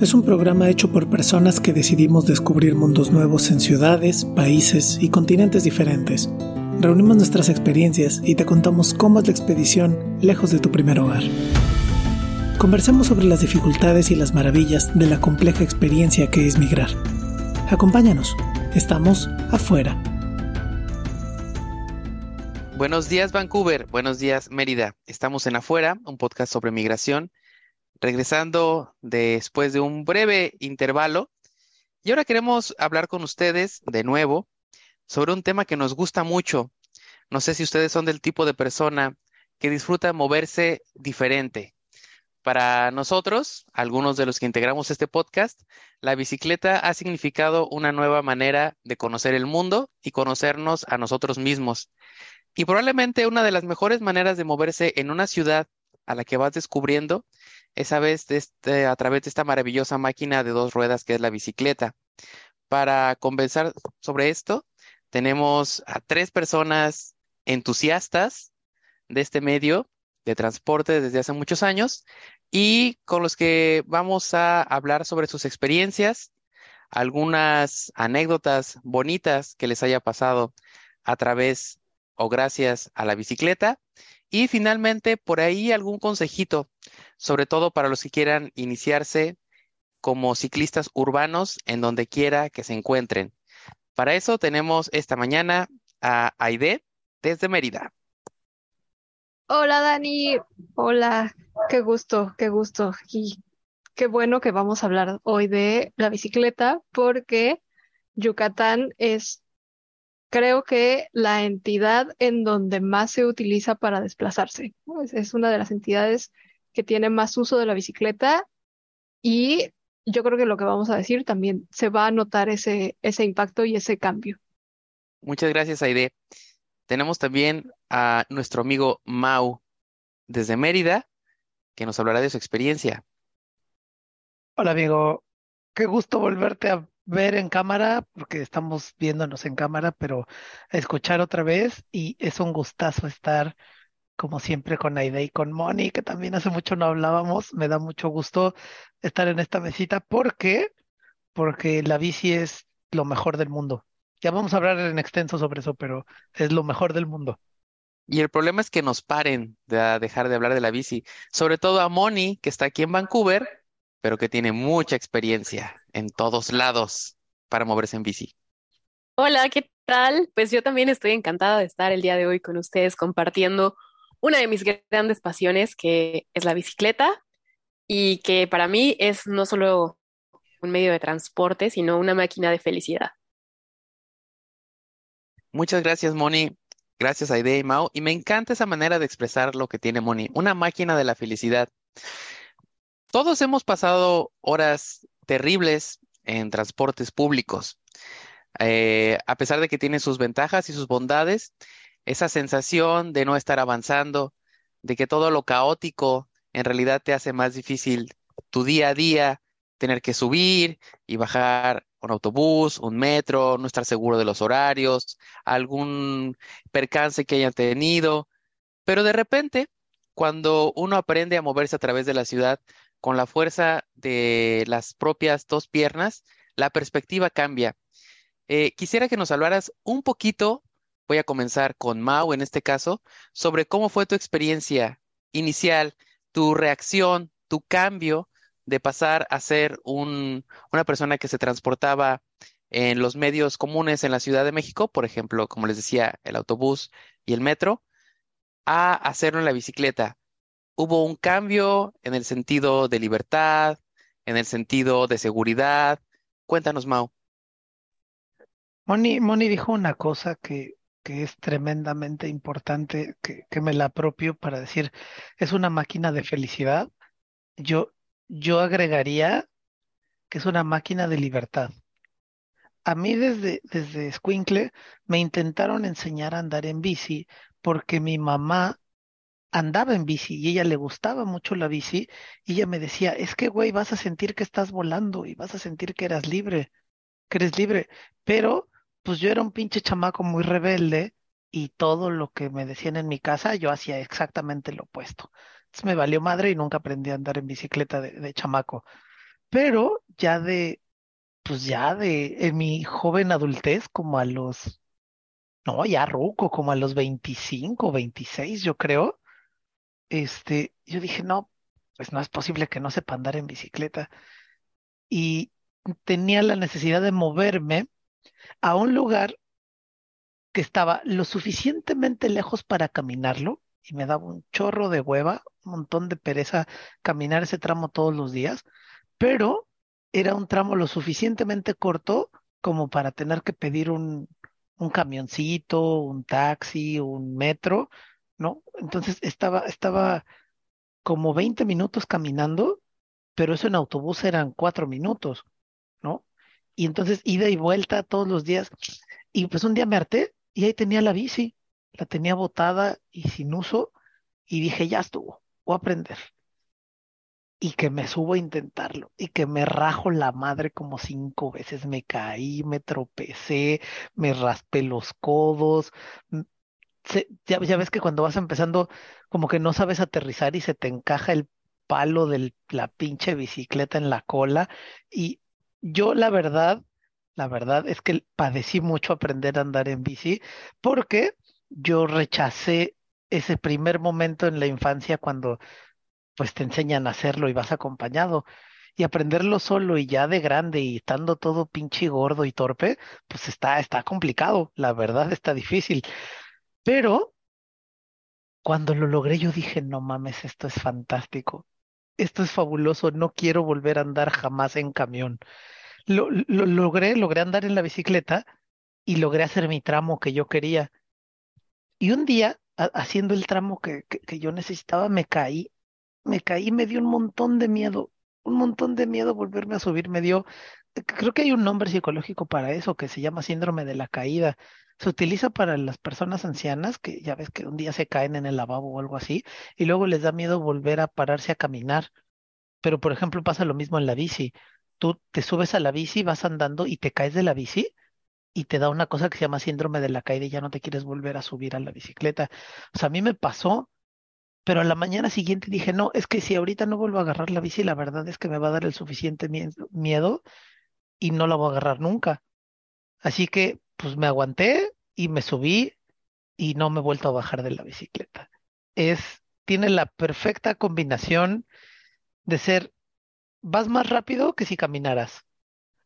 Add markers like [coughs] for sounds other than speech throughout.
es un programa hecho por personas que decidimos descubrir mundos nuevos en ciudades, países y continentes diferentes. Reunimos nuestras experiencias y te contamos cómo es la expedición lejos de tu primer hogar. Conversemos sobre las dificultades y las maravillas de la compleja experiencia que es migrar. Acompáñanos, estamos afuera. Buenos días Vancouver, buenos días Mérida. Estamos en Afuera, un podcast sobre migración regresando después de un breve intervalo. Y ahora queremos hablar con ustedes de nuevo sobre un tema que nos gusta mucho. No sé si ustedes son del tipo de persona que disfruta moverse diferente. Para nosotros, algunos de los que integramos este podcast, la bicicleta ha significado una nueva manera de conocer el mundo y conocernos a nosotros mismos. Y probablemente una de las mejores maneras de moverse en una ciudad a la que vas descubriendo esa vez este, a través de esta maravillosa máquina de dos ruedas que es la bicicleta. Para conversar sobre esto, tenemos a tres personas entusiastas de este medio de transporte desde hace muchos años y con los que vamos a hablar sobre sus experiencias, algunas anécdotas bonitas que les haya pasado a través o gracias a la bicicleta y finalmente por ahí algún consejito sobre todo para los que quieran iniciarse como ciclistas urbanos en donde quiera que se encuentren. Para eso tenemos esta mañana a Aide desde Mérida. Hola Dani, hola, qué gusto, qué gusto. Y qué bueno que vamos a hablar hoy de la bicicleta porque Yucatán es, creo que, la entidad en donde más se utiliza para desplazarse. es una de las entidades que tiene más uso de la bicicleta y yo creo que lo que vamos a decir también se va a notar ese, ese impacto y ese cambio. Muchas gracias, Aide. Tenemos también a nuestro amigo Mau desde Mérida, que nos hablará de su experiencia. Hola, amigo. Qué gusto volverte a ver en cámara, porque estamos viéndonos en cámara, pero escuchar otra vez y es un gustazo estar como siempre con Aide y con Moni, que también hace mucho no hablábamos. Me da mucho gusto estar en esta mesita. ¿Por qué? Porque la bici es lo mejor del mundo. Ya vamos a hablar en extenso sobre eso, pero es lo mejor del mundo. Y el problema es que nos paren de dejar de hablar de la bici, sobre todo a Moni, que está aquí en Vancouver, pero que tiene mucha experiencia en todos lados para moverse en bici. Hola, ¿qué tal? Pues yo también estoy encantada de estar el día de hoy con ustedes compartiendo una de mis grandes pasiones, que es la bicicleta, y que para mí es no solo un medio de transporte, sino una máquina de felicidad. Muchas gracias, Moni. Gracias, Aide y Mao. Y me encanta esa manera de expresar lo que tiene Moni, una máquina de la felicidad. Todos hemos pasado horas terribles en transportes públicos. Eh, a pesar de que tiene sus ventajas y sus bondades, esa sensación de no estar avanzando, de que todo lo caótico en realidad te hace más difícil tu día a día, tener que subir y bajar un autobús, un metro, no estar seguro de los horarios, algún percance que hayan tenido. Pero de repente, cuando uno aprende a moverse a través de la ciudad con la fuerza de las propias dos piernas, la perspectiva cambia. Eh, quisiera que nos hablaras un poquito Voy a comenzar con Mau en este caso, sobre cómo fue tu experiencia inicial, tu reacción, tu cambio de pasar a ser un, una persona que se transportaba en los medios comunes en la Ciudad de México, por ejemplo, como les decía, el autobús y el metro, a hacerlo en la bicicleta. ¿Hubo un cambio en el sentido de libertad, en el sentido de seguridad? Cuéntanos, Mau. Moni, Moni dijo una cosa que que es tremendamente importante, que, que me la apropio para decir, es una máquina de felicidad. Yo, yo agregaría que es una máquina de libertad. A mí desde, desde Squinkle me intentaron enseñar a andar en bici porque mi mamá andaba en bici y ella le gustaba mucho la bici y ella me decía, es que güey, vas a sentir que estás volando y vas a sentir que eras libre, que eres libre, pero pues yo era un pinche chamaco muy rebelde y todo lo que me decían en mi casa yo hacía exactamente lo opuesto. Entonces me valió madre y nunca aprendí a andar en bicicleta de, chamaco. pero ya de, pues ya de, en mi joven adultez, como a los, no, ya ruco, como a los 25, 26, yo creo, este, yo dije, no, pues no es posible que no sepa andar en bicicleta. Y tenía la necesidad de moverme a un lugar que estaba lo suficientemente lejos para caminarlo y me daba un chorro de hueva, un montón de pereza caminar ese tramo todos los días, pero era un tramo lo suficientemente corto como para tener que pedir un, un camioncito, un taxi, un metro, ¿no? Entonces estaba, estaba como 20 minutos caminando, pero eso en autobús eran cuatro minutos, ¿no? Y entonces ida y vuelta todos los días. Y pues un día me harté y ahí tenía la bici, la tenía botada y sin uso, y dije, ya estuvo, voy a aprender. Y que me subo a intentarlo, y que me rajo la madre como cinco veces, me caí, me tropecé, me raspé los codos. Ya, ves que cuando vas empezando, como que no sabes aterrizar y se te encaja el palo de la pinche bicicleta en la cola. Y yo, la verdad, la verdad es que padecí mucho aprender a andar en bici porque yo rechacé ese primer momento en la infancia cuando pues te enseñan a hacerlo y vas acompañado. Y aprenderlo solo y ya de grande y estando todo pinche gordo y torpe, pues está, está complicado, la verdad está difícil. Pero cuando lo logré yo dije, no mames, esto es fantástico, esto es fabuloso, no quiero volver a andar jamás en camión lo, lo logré, logré andar en la bicicleta y logré hacer mi tramo que yo quería. Y un día, haciendo el tramo que, que, yo necesitaba, me caí, me caí, me dio un montón de miedo, un montón de miedo volverme a subir, me dio, creo que hay un nombre psicológico para eso que se llama síndrome de la caída. Se utiliza para las personas ancianas que ya ves que un día se caen en el lavabo o algo así y luego les da miedo volver a pararse a caminar. Pero, por ejemplo, pasa lo mismo en la bici tú te subes a la bici, vas andando y te caes de la bici y te da una cosa que se llama síndrome de la caída y ya no te quieres volver a subir a la bicicleta. O sea, a mí me pasó, pero a la mañana siguiente dije, no, es que si ahorita no vuelvo a agarrar la bici, la verdad es que me va a dar el suficiente miedo y no la voy a agarrar nunca. Así que, pues me aguanté y me subí y no me he vuelto a bajar de la bicicleta. Es, tiene la perfecta combinación de ser vas más rápido que si caminaras.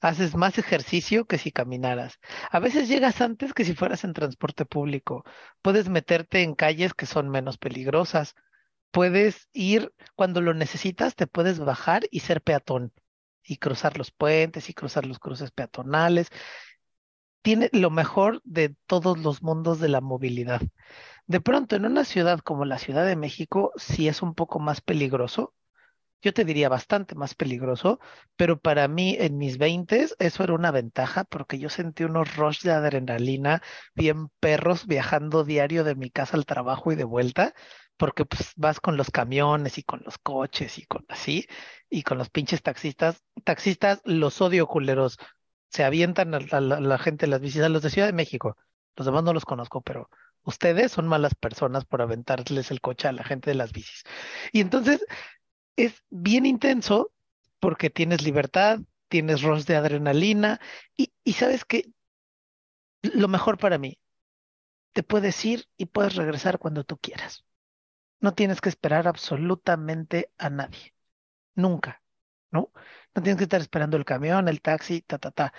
Haces más ejercicio que si caminaras. A veces llegas antes que si fueras en transporte público. Puedes meterte en calles que son menos peligrosas. Puedes ir cuando lo necesitas, te puedes bajar y ser peatón y cruzar los puentes y cruzar los cruces peatonales. Tiene lo mejor de todos los mundos de la movilidad. De pronto, en una ciudad como la Ciudad de México, sí es un poco más peligroso, yo te diría bastante más peligroso, pero para mí en mis veintes eso era una ventaja porque yo sentí unos rush de adrenalina bien perros viajando diario de mi casa al trabajo y de vuelta, porque pues vas con los camiones y con los coches y con así, y con los pinches taxistas. Taxistas los odio culeros, se avientan a, la, gente de las bicis, a los de Ciudad de México. Los demás no los conozco, pero ustedes son malas personas por aventarles el coche a la gente de las bicis. Y entonces es bien intenso porque tienes libertad, tienes rush de adrenalina y, y sabes que lo mejor para mí, te puedes ir y puedes regresar cuando tú quieras. No tienes que esperar absolutamente a nadie. Nunca, ¿no? No tienes que estar esperando el camión, el taxi, ta, ta, ta.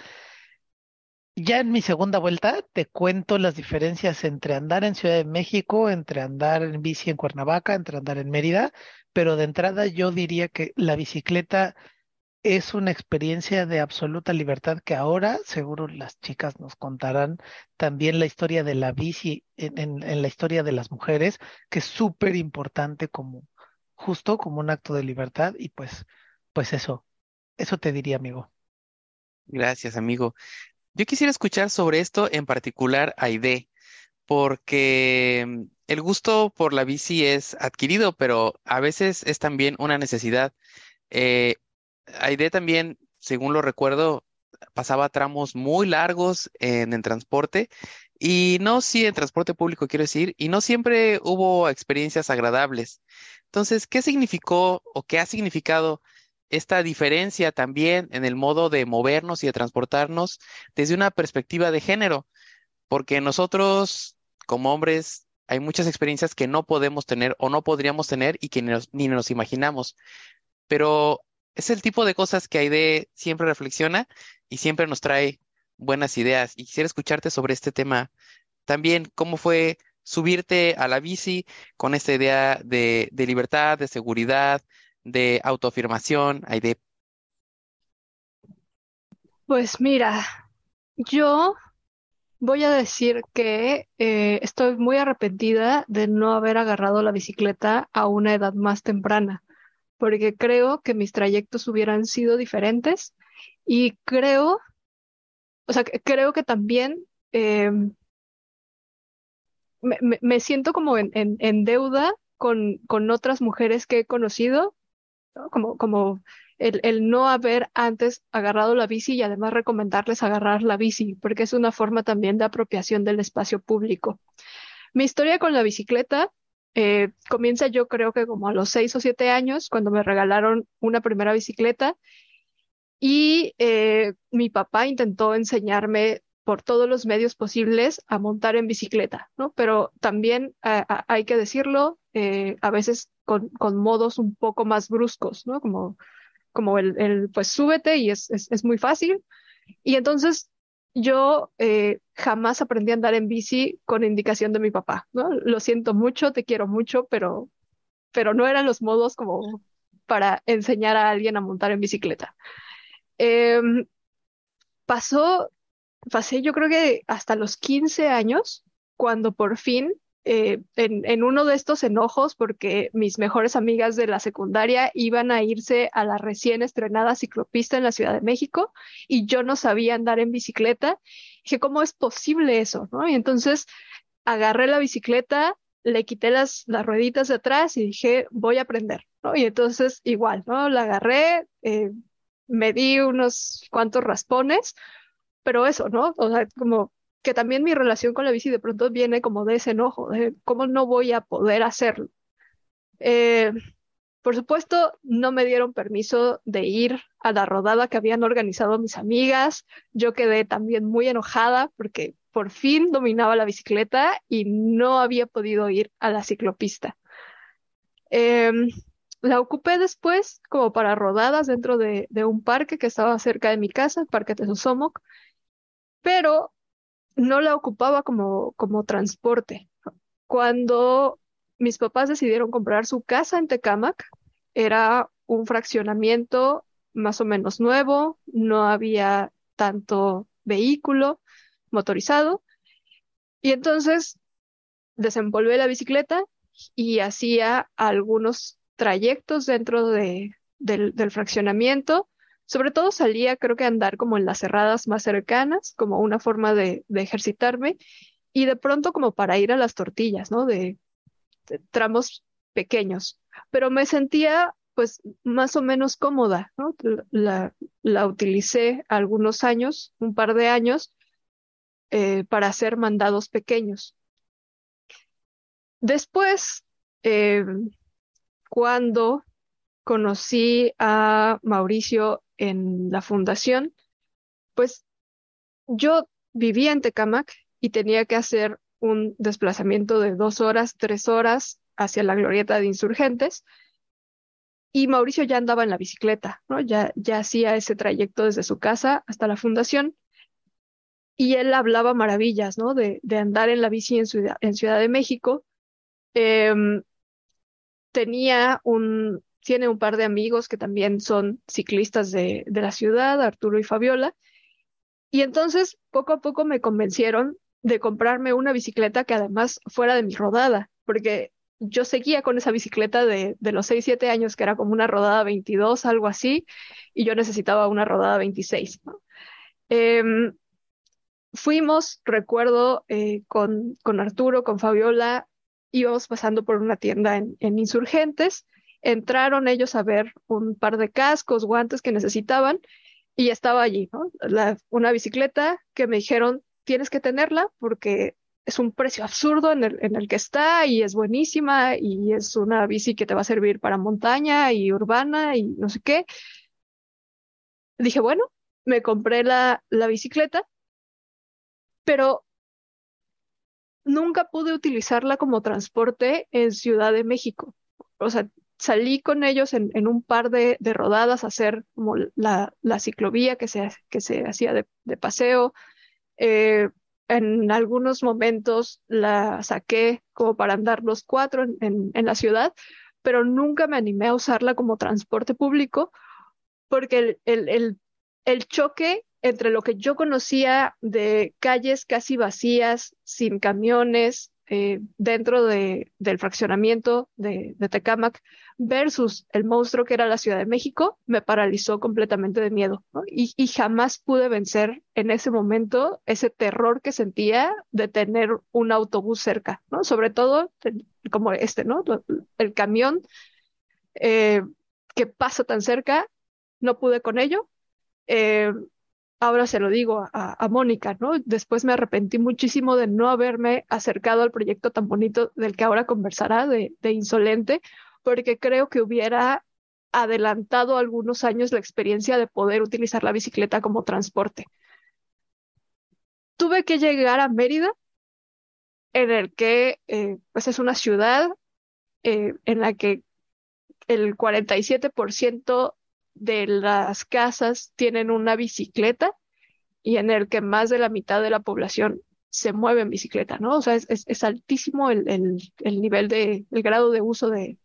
Ya en mi segunda vuelta te cuento las diferencias entre andar en Ciudad de México, entre andar en bici en Cuernavaca, entre andar en Mérida, pero de entrada yo diría que la bicicleta es una experiencia de absoluta libertad que ahora seguro las chicas nos contarán también la historia de la bici en, en la historia de las mujeres, que es súper importante como justo como un acto de libertad y pues, pues eso, eso te diría, amigo. Gracias, amigo. Yo quisiera escuchar sobre esto en particular Aide, porque mm, el gusto por la bici es adquirido, pero a veces es también una necesidad. Eh, Aide también, según lo recuerdo, pasaba tramos muy largos en, en transporte y no sí en transporte público, quiero decir, y no siempre hubo experiencias agradables. Entonces, ¿qué significó o qué ha significado esta diferencia también en el modo de movernos y de transportarnos desde una perspectiva de género, porque nosotros como hombres hay muchas experiencias que no podemos tener o no podríamos tener y que ni nos, imaginamos, pero es el tipo de cosas que Aide siempre reflexiona y siempre nos trae buenas ideas. Y quisiera escucharte sobre este tema también, cómo fue subirte a la bici con esta idea de, libertad, de seguridad, de autoafirmación, Aide? Pues mira, yo voy a decir que eh, estoy muy arrepentida de no haber agarrado la bicicleta a una edad más temprana, porque creo que mis trayectos hubieran sido diferentes y creo, o sea, creo que también em, me, siento como en, deuda con, con otras mujeres que he conocido como, como el, el, no haber antes agarrado la bici y además recomendarles agarrar la bici, porque es una forma también de apropiación del espacio público. Mi historia con la bicicleta eh, comienza yo creo que como a los seis o siete años, cuando me regalaron una primera bicicleta y eh, mi papá intentó enseñarme por todos los medios posibles a montar en bicicleta, ¿no? Pero también hay que decirlo, eh, a veces con, con, modos un poco más bruscos, ¿no? Como, como el, el pues súbete y es, es, es, muy fácil. Y entonces yo eh, jamás aprendí a andar en bici con indicación de mi papá, ¿no? Lo siento mucho, te quiero mucho, pero, pero no eran los modos como para enseñar a alguien a montar en bicicleta. Eh, pasó pasé yo creo que hasta los 15 años, cuando por fin, eh, en, uno de estos enojos, porque mis mejores amigas de la secundaria iban a irse a la recién estrenada ciclopista en la Ciudad de México y yo no sabía andar en bicicleta, dije, ¿cómo es posible eso? ¿no? Y entonces agarré la bicicleta, le quité las, las rueditas de atrás y dije, voy a aprender, ¿no? Y entonces igual, ¿no? La agarré, eh, me di unos cuantos raspones, pero eso, ¿no? O sea, como que también mi relación con la bici de pronto viene como de ese enojo, de cómo no voy a poder hacerlo. Eh, por supuesto, no me dieron permiso de ir a la rodada que habían organizado mis amigas. Yo quedé también muy enojada porque por fin dominaba la bicicleta y no había podido ir a la ciclopista. Em, la ocupé después como para rodadas dentro de, un parque que estaba cerca de mi casa, el Parque Tesosomoc, pero no la ocupaba como, como transporte. Cuando mis papás decidieron comprar su casa en Tecámac, era un fraccionamiento más o menos nuevo, no había tanto vehículo motorizado. Y entonces desempolvé la bicicleta y hacía algunos trayectos dentro de, del fraccionamiento sobre todo salía, creo que andar como en las cerradas más cercanas, como una forma de, ejercitarme, y de pronto como para ir a las tortillas, ¿no? De, tramos pequeños. Pero me sentía pues más o menos cómoda, ¿no? La, la utilicé algunos años, un par de años, eh, para hacer mandados pequeños. Después, eh, cuando conocí a Mauricio en la fundación, pues yo vivía en Tecamac y tenía que hacer un desplazamiento de dos horas, tres horas hacia la glorieta de insurgentes. Y Mauricio ya andaba en la bicicleta, ¿no? Ya, ya hacía ese trayecto desde su casa hasta la fundación. Y él hablaba maravillas, ¿no? De, de andar en la bici en Ciudad, en Ciudad de México. Em, tenía un, tiene un par de amigos que también son ciclistas de, de la ciudad, Arturo y Fabiola. Y entonces, poco a poco me convencieron de comprarme una bicicleta que además fuera de mi rodada, porque yo seguía con esa bicicleta de, de los 6, 7 años, que era como una rodada 22, algo así, y yo necesitaba una rodada 26. Em, fuimos, recuerdo, eh, con, con Arturo, con Fabiola, íbamos pasando por una tienda en, en Insurgentes entraron ellos a ver un par de cascos, guantes que necesitaban y estaba allí, ¿no? una bicicleta que me dijeron, tienes que tenerla porque es un precio absurdo en el, en el que está y es buenísima y es una bici que te va a servir para montaña y urbana y no sé qué. Dije, bueno, me compré la, la bicicleta, pero nunca pude utilizarla como transporte en Ciudad de México. O sea, salí con ellos en, un par de, rodadas a hacer como la, ciclovía que se, que se hacía de, paseo. Eh, en algunos momentos la saqué como para andar los cuatro en, en, la ciudad, pero nunca me animé a usarla como transporte público porque el, el, el choque entre lo que yo conocía de calles casi vacías, sin camiones, eh, dentro de, del fraccionamiento de, de, versus el monstruo que era la Ciudad de México, me paralizó completamente de miedo. Y, jamás pude vencer en ese momento ese terror que sentía de tener un autobús cerca. Sobre todo como este, ¿no? El camión eh, que pasa tan cerca, no pude con ello. Eh, ahora se lo digo a, Mónica, ¿no? Después me arrepentí muchísimo de no haberme acercado al proyecto tan bonito del que ahora conversará, de, de Insolente, porque creo que hubiera adelantado algunos años la experiencia de poder utilizar la bicicleta como transporte. Tuve que llegar a Mérida, en el que eh, pues es una ciudad eh, en la que el 47% de las casas tienen una bicicleta y en el que más de la mitad de la población se mueve en bicicleta, ¿no? O sea, es, altísimo el, el, el, nivel de, el grado de uso de,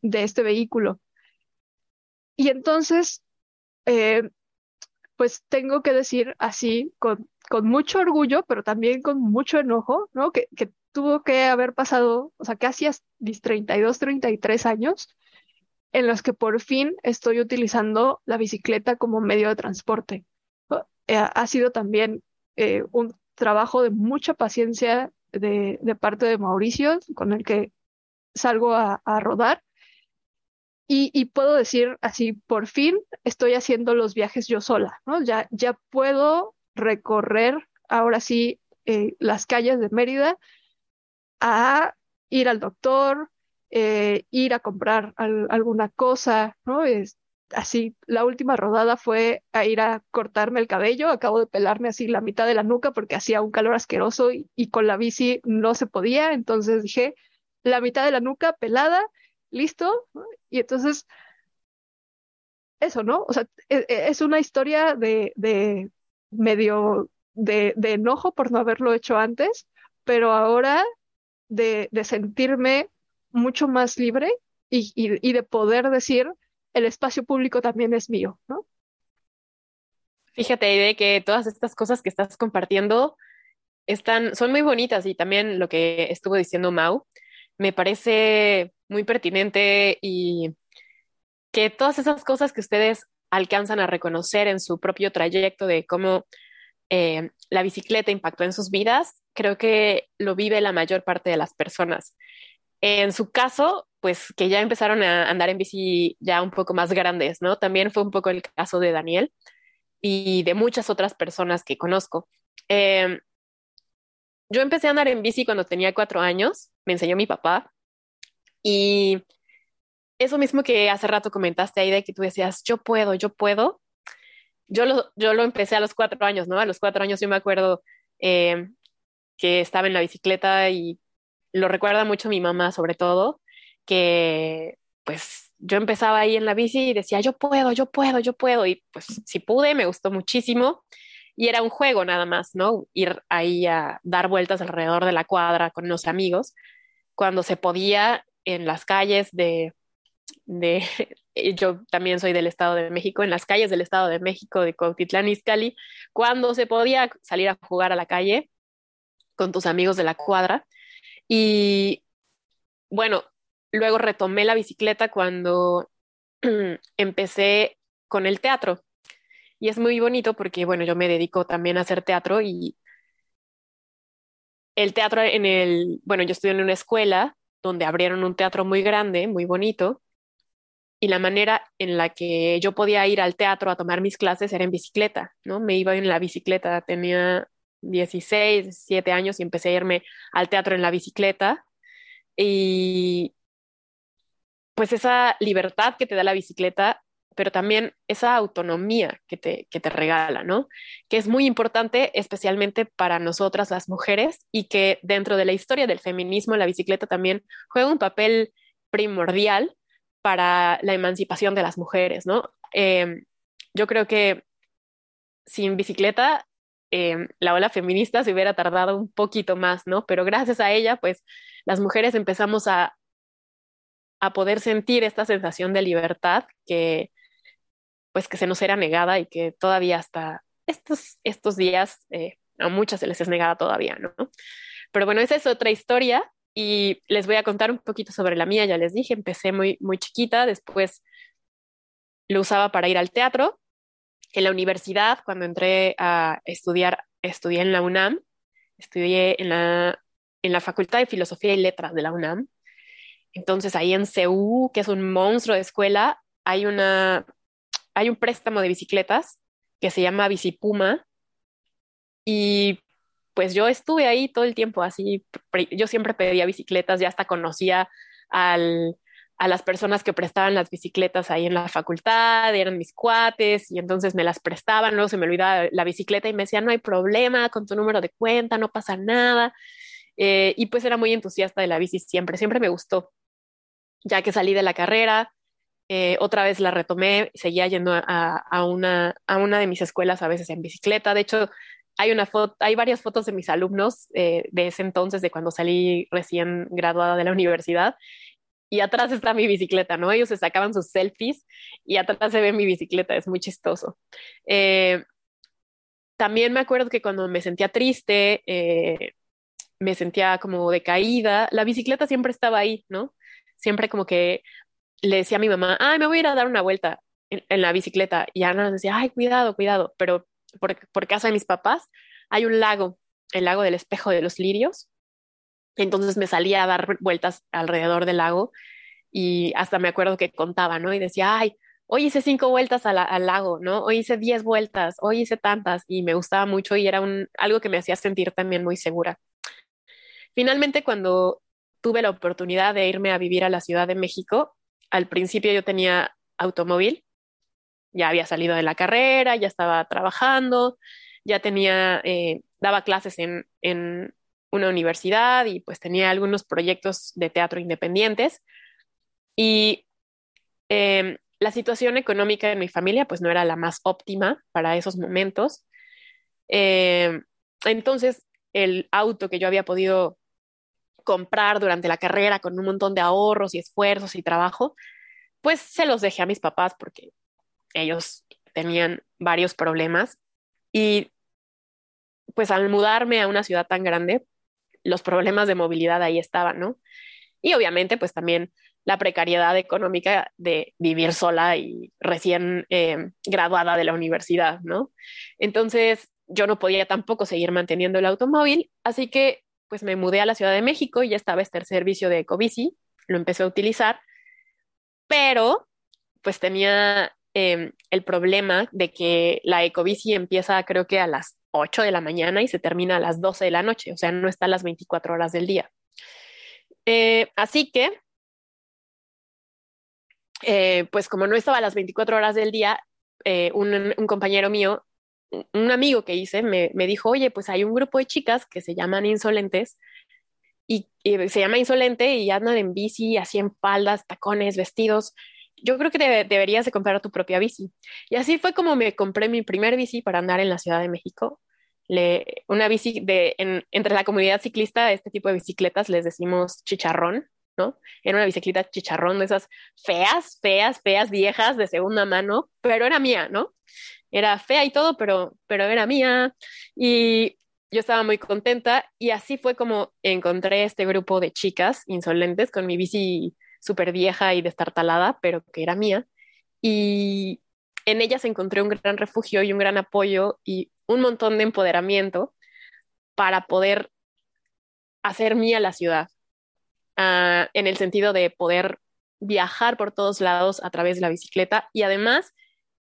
de este vehículo. Y entonces, eh, pues tengo que decir así, con, con mucho orgullo, pero también con mucho enojo, ¿no? Que, que tuvo que haber pasado, o sea, casi 32, 33 años en los que por fin estoy utilizando la bicicleta como medio de transporte. Eh, ha sido también eh, un trabajo de mucha paciencia de, parte de Mauricio, con el que salgo a, rodar. Y, puedo decir así, por fin estoy haciendo los viajes yo sola, ¿no? Ya, ya puedo recorrer ahora sí eh, las calles de Mérida a ir al doctor, eh, ir a comprar al, alguna cosa, ¿no? Es, así, la última rodada fue a ir a cortarme el cabello, acabo de pelarme así la mitad de la nuca porque hacía un calor asqueroso y, con la bici no se podía, entonces dije, la mitad de la nuca pelada, listo, y entonces, eso, ¿no? O sea, es, es una historia de, de medio de, de, enojo por no haberlo hecho antes, pero ahora de, de sentirme mucho más libre y, de poder decir el espacio público también es mío, ¿no? Fíjate de que todas estas cosas que estás compartiendo están, son muy bonitas y también lo que estuvo diciendo Mau me parece muy pertinente y que todas esas cosas que ustedes alcanzan a reconocer en su propio trayecto de cómo eh, la bicicleta impactó en sus vidas, creo que lo vive la mayor parte de las personas. En su caso, pues que ya empezaron a andar en bici ya un poco más grandes, ¿no? También fue un poco el caso de Daniel y de muchas otras personas que conozco. Eh, yo empecé a andar en bici cuando tenía cuatro años, me enseñó mi papá y eso mismo que hace rato comentaste ahí de que tú decías, yo puedo, yo puedo. Yo lo, yo lo empecé a los cuatro años, ¿no? A los cuatro años yo me acuerdo eh, que estaba en la bicicleta y lo recuerda mucho mi mamá sobre todo, que pues yo empezaba ahí en la bici y decía, yo puedo, yo puedo, yo puedo, y pues si pude, me gustó muchísimo. Y era un juego nada más, ¿no? Ir ahí a dar vueltas alrededor de la cuadra con los amigos, cuando se podía en las calles de, de, [laughs] yo también soy del Estado de México, en las calles del Estado de México, de Cuautitlán Izcalli, cuando se podía salir a jugar a la calle con tus amigos de la cuadra. Y bueno, luego retomé la bicicleta cuando [clears throat] empecé con el teatro. Y es muy bonito porque, bueno, yo me dedico también a hacer teatro y el teatro en el, bueno, yo estudié en una escuela donde abrieron un teatro muy grande, muy bonito, y la manera en la que yo podía ir al teatro a tomar mis clases era en bicicleta, ¿no? Me iba en la bicicleta, tenía 16, 17 años y empecé a irme al teatro en la bicicleta. Y pues esa libertad que te da la bicicleta pero también esa autonomía que te, que te regala, ¿no? Que es muy importante, especialmente para nosotras las mujeres, y que dentro de la historia del feminismo, la bicicleta también juega un papel primordial para la emancipación de las mujeres, ¿no? Em, yo creo que sin bicicleta em, la ola feminista se hubiera tardado un poquito más, ¿no? Pero gracias a ella, pues las mujeres empezamos a, a poder sentir esta sensación de libertad que, pues, que se nos era negada y que todavía hasta estos, estos días eh, a muchas se les es negada todavía, ¿no? Pero bueno, esa es otra historia y les voy a contar un poquito sobre la mía, ya les dije, empecé muy, muy chiquita, después lo usaba para ir al teatro. En la universidad, cuando entré a estudiar, estudié en la UNAM, estudié en la, en la Facultad de Filosofía y Letras de la UNAM. Entonces ahí en CEU, que es un monstruo de escuela, hay, una, hay un préstamo de bicicletas que se llama Bicipuma y pues yo estuve ahí todo el tiempo, así, yo siempre pedía bicicletas, ya hasta conocía al, a las personas que prestaban las bicicletas ahí en la facultad, eran mis cuates, y entonces me las prestaban, luego se me olvidaba la bicicleta y me decían, no hay problema con tu número de cuenta, no pasa nada. Eh, y pues era muy entusiasta de la bici siempre, siempre me gustó. Ya que salí de la carrera, eh, otra vez la retomé, seguía yendo a, una, a una de mis escuelas a veces en bicicleta. De hecho, hay, una foto, hay varias fotos de mis alumnos eh, de ese entonces, de cuando salí recién graduada de la universidad. Y atrás está mi bicicleta, ¿no? Ellos se sacaban sus selfies y atrás se ve mi bicicleta, es muy chistoso. Eh, también me acuerdo que cuando me sentía triste, eh, me sentía como decaída, la bicicleta siempre estaba ahí, ¿no? Siempre como que le decía a mi mamá, ay, me voy a ir a dar una vuelta en, la bicicleta. Y Ana decía, ay, cuidado, cuidado. Pero por, casa de mis papás, hay un lago, el lago del espejo de los lirios. Entonces me salía a dar vueltas alrededor del lago y hasta me acuerdo que contaba, ¿no? Y decía, ay, hoy hice cinco vueltas al, lago, ¿no? Hoy hice diez vueltas, hoy hice tantas y me gustaba mucho y era un, algo que me hacía sentir también muy segura. Finalmente, cuando tuve la oportunidad de irme a vivir a la Ciudad de México, al principio yo tenía automóvil ya había salido de la carrera, ya estaba trabajando, ya tenía, eh, daba clases en, en, una universidad y pues tenía algunos proyectos de teatro independientes. Y em, la situación económica en mi familia pues no era la más óptima para esos momentos. Em, entonces, el auto que yo había podido comprar durante la carrera con un montón de ahorros y esfuerzos y trabajo, pues se los dejé a mis papás porque ellos tenían varios problemas y pues al mudarme a una ciudad tan grande, los problemas de movilidad ahí estaban, ¿no? Y obviamente pues también la precariedad económica de vivir sola y recién eh, graduada de la universidad, ¿no? Entonces yo no podía tampoco seguir manteniendo el automóvil, así que pues me mudé a la Ciudad de México y ya estaba este servicio de Ecobici, lo empecé a utilizar, pero pues tenía Em, el problema de que la ecobici empieza creo que a las 8 de la mañana y se termina a las 12 de la noche, o sea, no está a las 24 horas del día. Eh, así que, eh, pues como no estaba a las 24 horas del día, eh, un, compañero mío, un amigo que hice, me, dijo, oye, pues hay un grupo de chicas que se llaman insolentes y, y se llama insolente y andan en bici, así en faldas, tacones, vestidos yo creo que deberías de comprar tu propia bici. Y así fue como me compré mi primer bici para andar en la Ciudad de México. Le, una bici de, entre la comunidad ciclista, este tipo de bicicletas les decimos chicharrón, ¿no? Era una bicicleta chicharrón de esas feas, feas, feas, viejas de segunda mano, pero era mía, ¿no? Era fea y todo, pero, pero era mía. Y yo estaba muy contenta y así fue como encontré este grupo de chicas insolentes con mi bici súper vieja y destartalada, pero que era mía. Y en ellas encontré un gran refugio y un gran apoyo y un montón de empoderamiento para poder hacer mía la ciudad, uh, en el sentido de poder viajar por todos lados a través de la bicicleta y además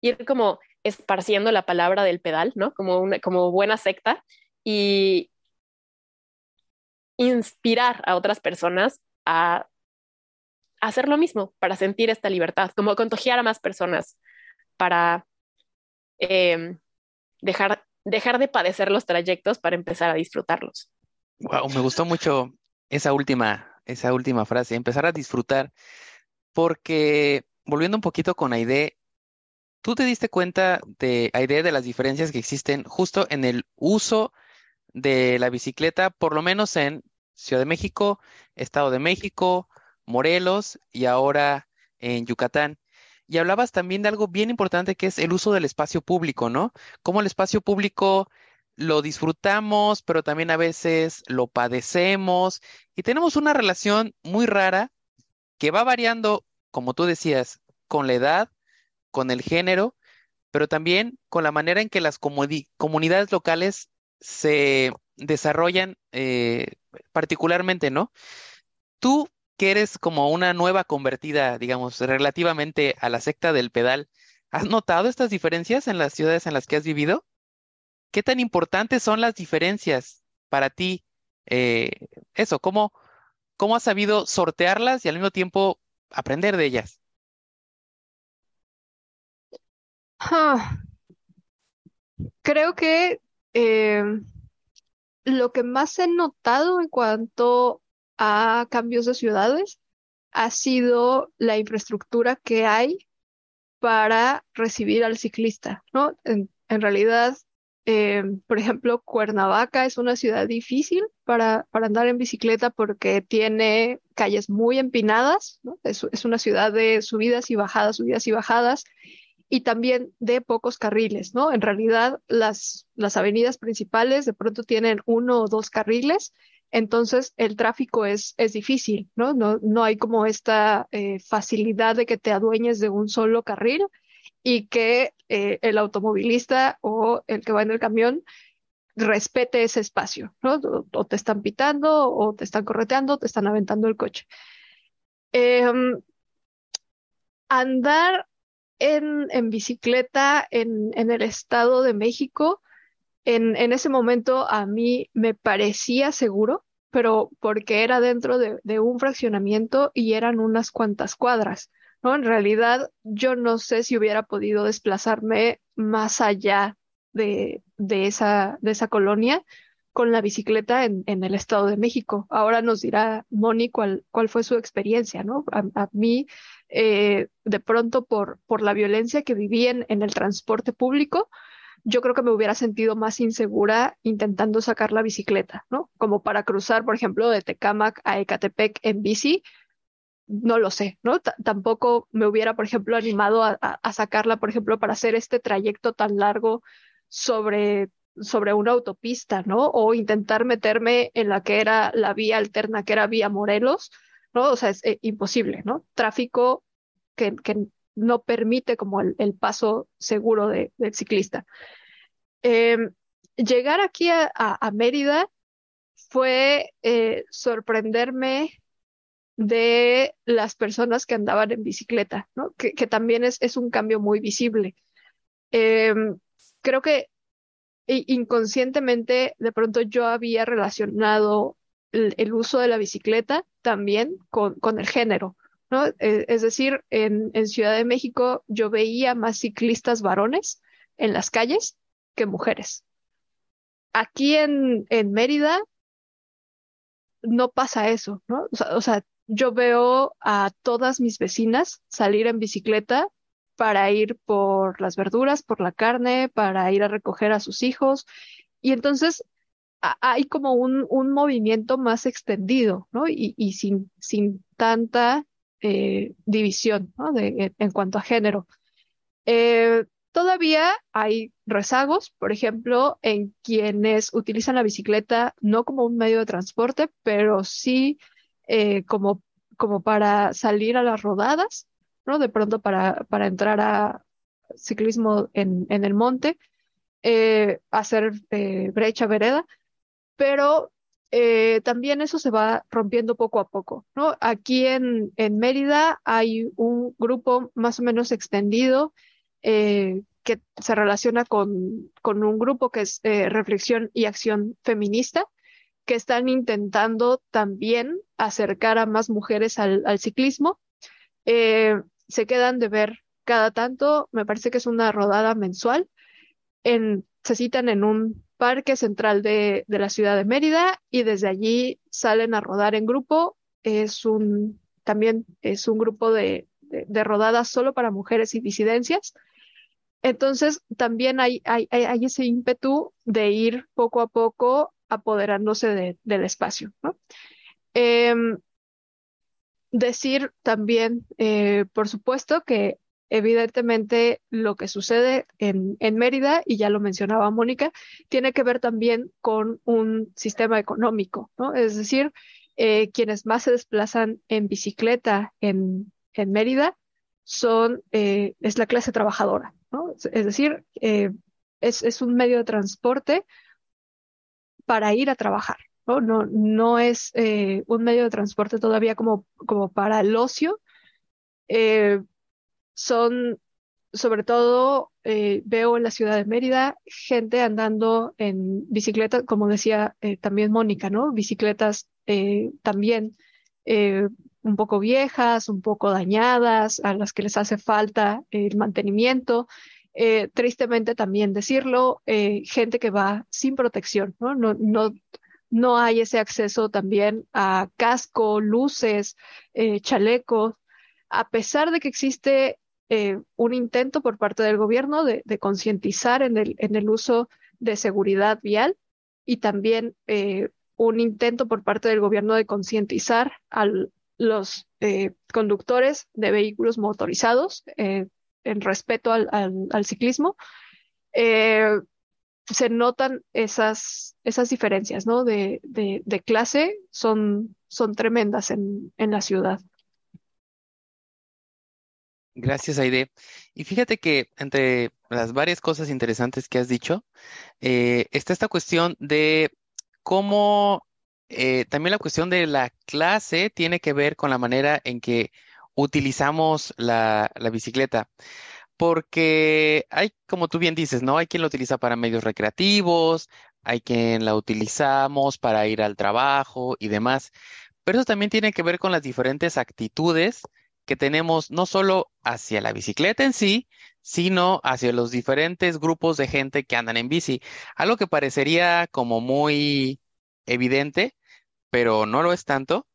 ir como esparciendo la palabra del pedal, ¿no? Como, una, como buena secta y inspirar a otras personas a hacer lo mismo para sentir esta libertad, como contagiar a más personas para em, dejar, dejar de padecer los trayectos para empezar a disfrutarlos. Wow, me gustó mucho esa última, esa última frase, empezar a disfrutar, porque volviendo un poquito con Aide, ¿tú te diste cuenta de, Aide, de las diferencias que existen justo en el uso de la bicicleta, por lo menos en Ciudad de México, Estado de México, Morelos y ahora en Yucatán? Y hablabas también de algo bien importante que es el uso del espacio público, ¿no? Cómo el espacio público lo disfrutamos, pero también a veces lo padecemos y tenemos una relación muy rara que va variando, como tú decías, con la edad, con el género, pero también con la manera en que las comunidades locales se desarrollan eh, particularmente, ¿no? Tú que eres como una nueva convertida, digamos, relativamente a la secta del pedal, ¿has notado estas diferencias en las ciudades en las que has vivido? ¿Qué tan importantes son las diferencias para ti? Eh, eso, ¿cómo, ¿cómo has sabido sortearlas y al mismo tiempo aprender de ellas? Ah, creo que eh, lo que más he notado en cuanto a cambios de ciudades ha sido la infraestructura que hay para recibir al ciclista, ¿no? En, realidad, eh, por ejemplo, Cuernavaca es una ciudad difícil para, para andar en bicicleta porque tiene calles muy empinadas. Es, es una ciudad de subidas y bajadas, subidas y bajadas, y también de pocos carriles, ¿no? En realidad, las, las avenidas principales de pronto tienen uno o dos carriles, entonces el tráfico es, es difícil, ¿no? No, no hay como esta eh, facilidad de que te adueñes de un solo carril y que eh, el automovilista o el que va en el camión respete ese espacio, ¿no? O, te están pitando, o te están correteando, o te están aventando el coche. Em, andar en, en bicicleta en, en, el Estado de México, en, ese momento a mí me parecía seguro, pero porque era dentro de, un fraccionamiento y eran unas cuantas cuadras. ¿no? En realidad, yo no sé si hubiera podido desplazarme más allá de, esa, colonia con la bicicleta en, el Estado de México. Ahora nos dirá Moni cuál, fue su experiencia, ¿no? A, mí, eh, de pronto, por, la violencia que viví en, en el transporte público, yo creo que me hubiera sentido más insegura intentando sacar la bicicleta, ¿no? Como para cruzar, por ejemplo, de Tecámac a Ecatepec en bici, no lo sé, ¿no? T tampoco me hubiera, por ejemplo, animado a, a, sacarla, por ejemplo, para hacer este trayecto tan largo sobre, sobre una autopista, ¿no? O intentar meterme en la que era la vía alterna, que era vía Morelos, ¿no? O sea, es eh, imposible, ¿no? Tráfico que, que, no permite como el, el paso seguro de, del ciclista. Eh, llegar aquí a, a, Mérida fue eh, sorprenderme de las personas que andaban en bicicleta, ¿no? que, que también es, es, un cambio muy visible. Eh, creo que inconscientemente de pronto yo había relacionado el, el uso de la bicicleta también con, con el género, Eh, es decir, en, Ciudad de México yo veía más ciclistas varones en las calles que mujeres. Aquí en, en Mérida no pasa eso, ¿no? O sea, yo veo a todas mis vecinas salir en bicicleta para ir por las verduras, por la carne, para ir a recoger a sus hijos. Y entonces hay como un, un movimiento más extendido, ¿no? Y, y sin, sin tanta eh, división, en cuanto a género. Eh, todavía hay rezagos, por ejemplo, en quienes utilizan la bicicleta no como un medio de transporte, pero sí eh, como, como para salir a las rodadas ¿no? De pronto para, para entrar a ciclismo en, en el monte, eh, hacer brecha vereda, pero eh, también eso se va rompiendo poco a poco, ¿no? Aquí en, en Mérida hay un grupo más o menos extendido eh, que se relaciona con, con un grupo que es eh, Reflexión y Acción Feminista, que están intentando también acercar a más mujeres al, ciclismo. Se quedan de ver cada tanto, me parece que es una rodada mensual, en, se citan en un parque central de, de la ciudad de Mérida y desde allí salen a rodar en grupo. Es un, también es un grupo de, de, rodadas solo para mujeres y disidencias. Entonces, también hay, hay, hay ese ímpetu de ir poco a poco apoderándose de, del espacio, ¿no? Eh, decir también, eh, por supuesto, que evidentemente lo que sucede en, en, Mérida, y ya lo mencionaba Mónica, tiene que ver también con un sistema económico, ¿no? Es decir, eh, quienes más se desplazan en bicicleta en, en Mérida son, eh, es la clase trabajadora, ¿no? Es decir, eh, es, es un medio de transporte para ir a trabajar. ¿no? No, no es un medio de transporte todavía como, como para el ocio. Son, sobre todo, eh, veo en la ciudad de Mérida gente andando en bicicletas, como decía eh, también Mónica, ¿no? Bicicletas eh, también un poco viejas, un poco dañadas, a las que les hace falta el mantenimiento. tristemente también decirlo, gente que va sin protección, ¿no? No, no no hay ese acceso también a casco, luces, eh, chalecos, a pesar de que existe un intento por parte del gobierno de, concientizar en el, uso de seguridad vial y también un intento por parte del gobierno de concientizar a los eh, conductores de vehículos motorizados eh, en respeto al ciclismo. Eh, se notan esas, esas diferencias, ¿no? De, de, de clase son, son tremendas en, en la ciudad. Gracias, Aide. Y fíjate que entre las varias cosas interesantes que has dicho, eh, está esta cuestión de cómo eh, también la cuestión de la clase tiene que ver con la manera en que utilizamos la, la bicicleta porque hay, como tú bien dices, ¿no? Hay quien lo utiliza para medios recreativos, hay quien la utilizamos para ir al trabajo y demás, pero eso también tiene que ver con las diferentes actitudes que tenemos no solo hacia la bicicleta en sí, sino hacia los diferentes grupos de gente que andan en bici. Algo que parecería como muy evidente, pero no lo es tanto,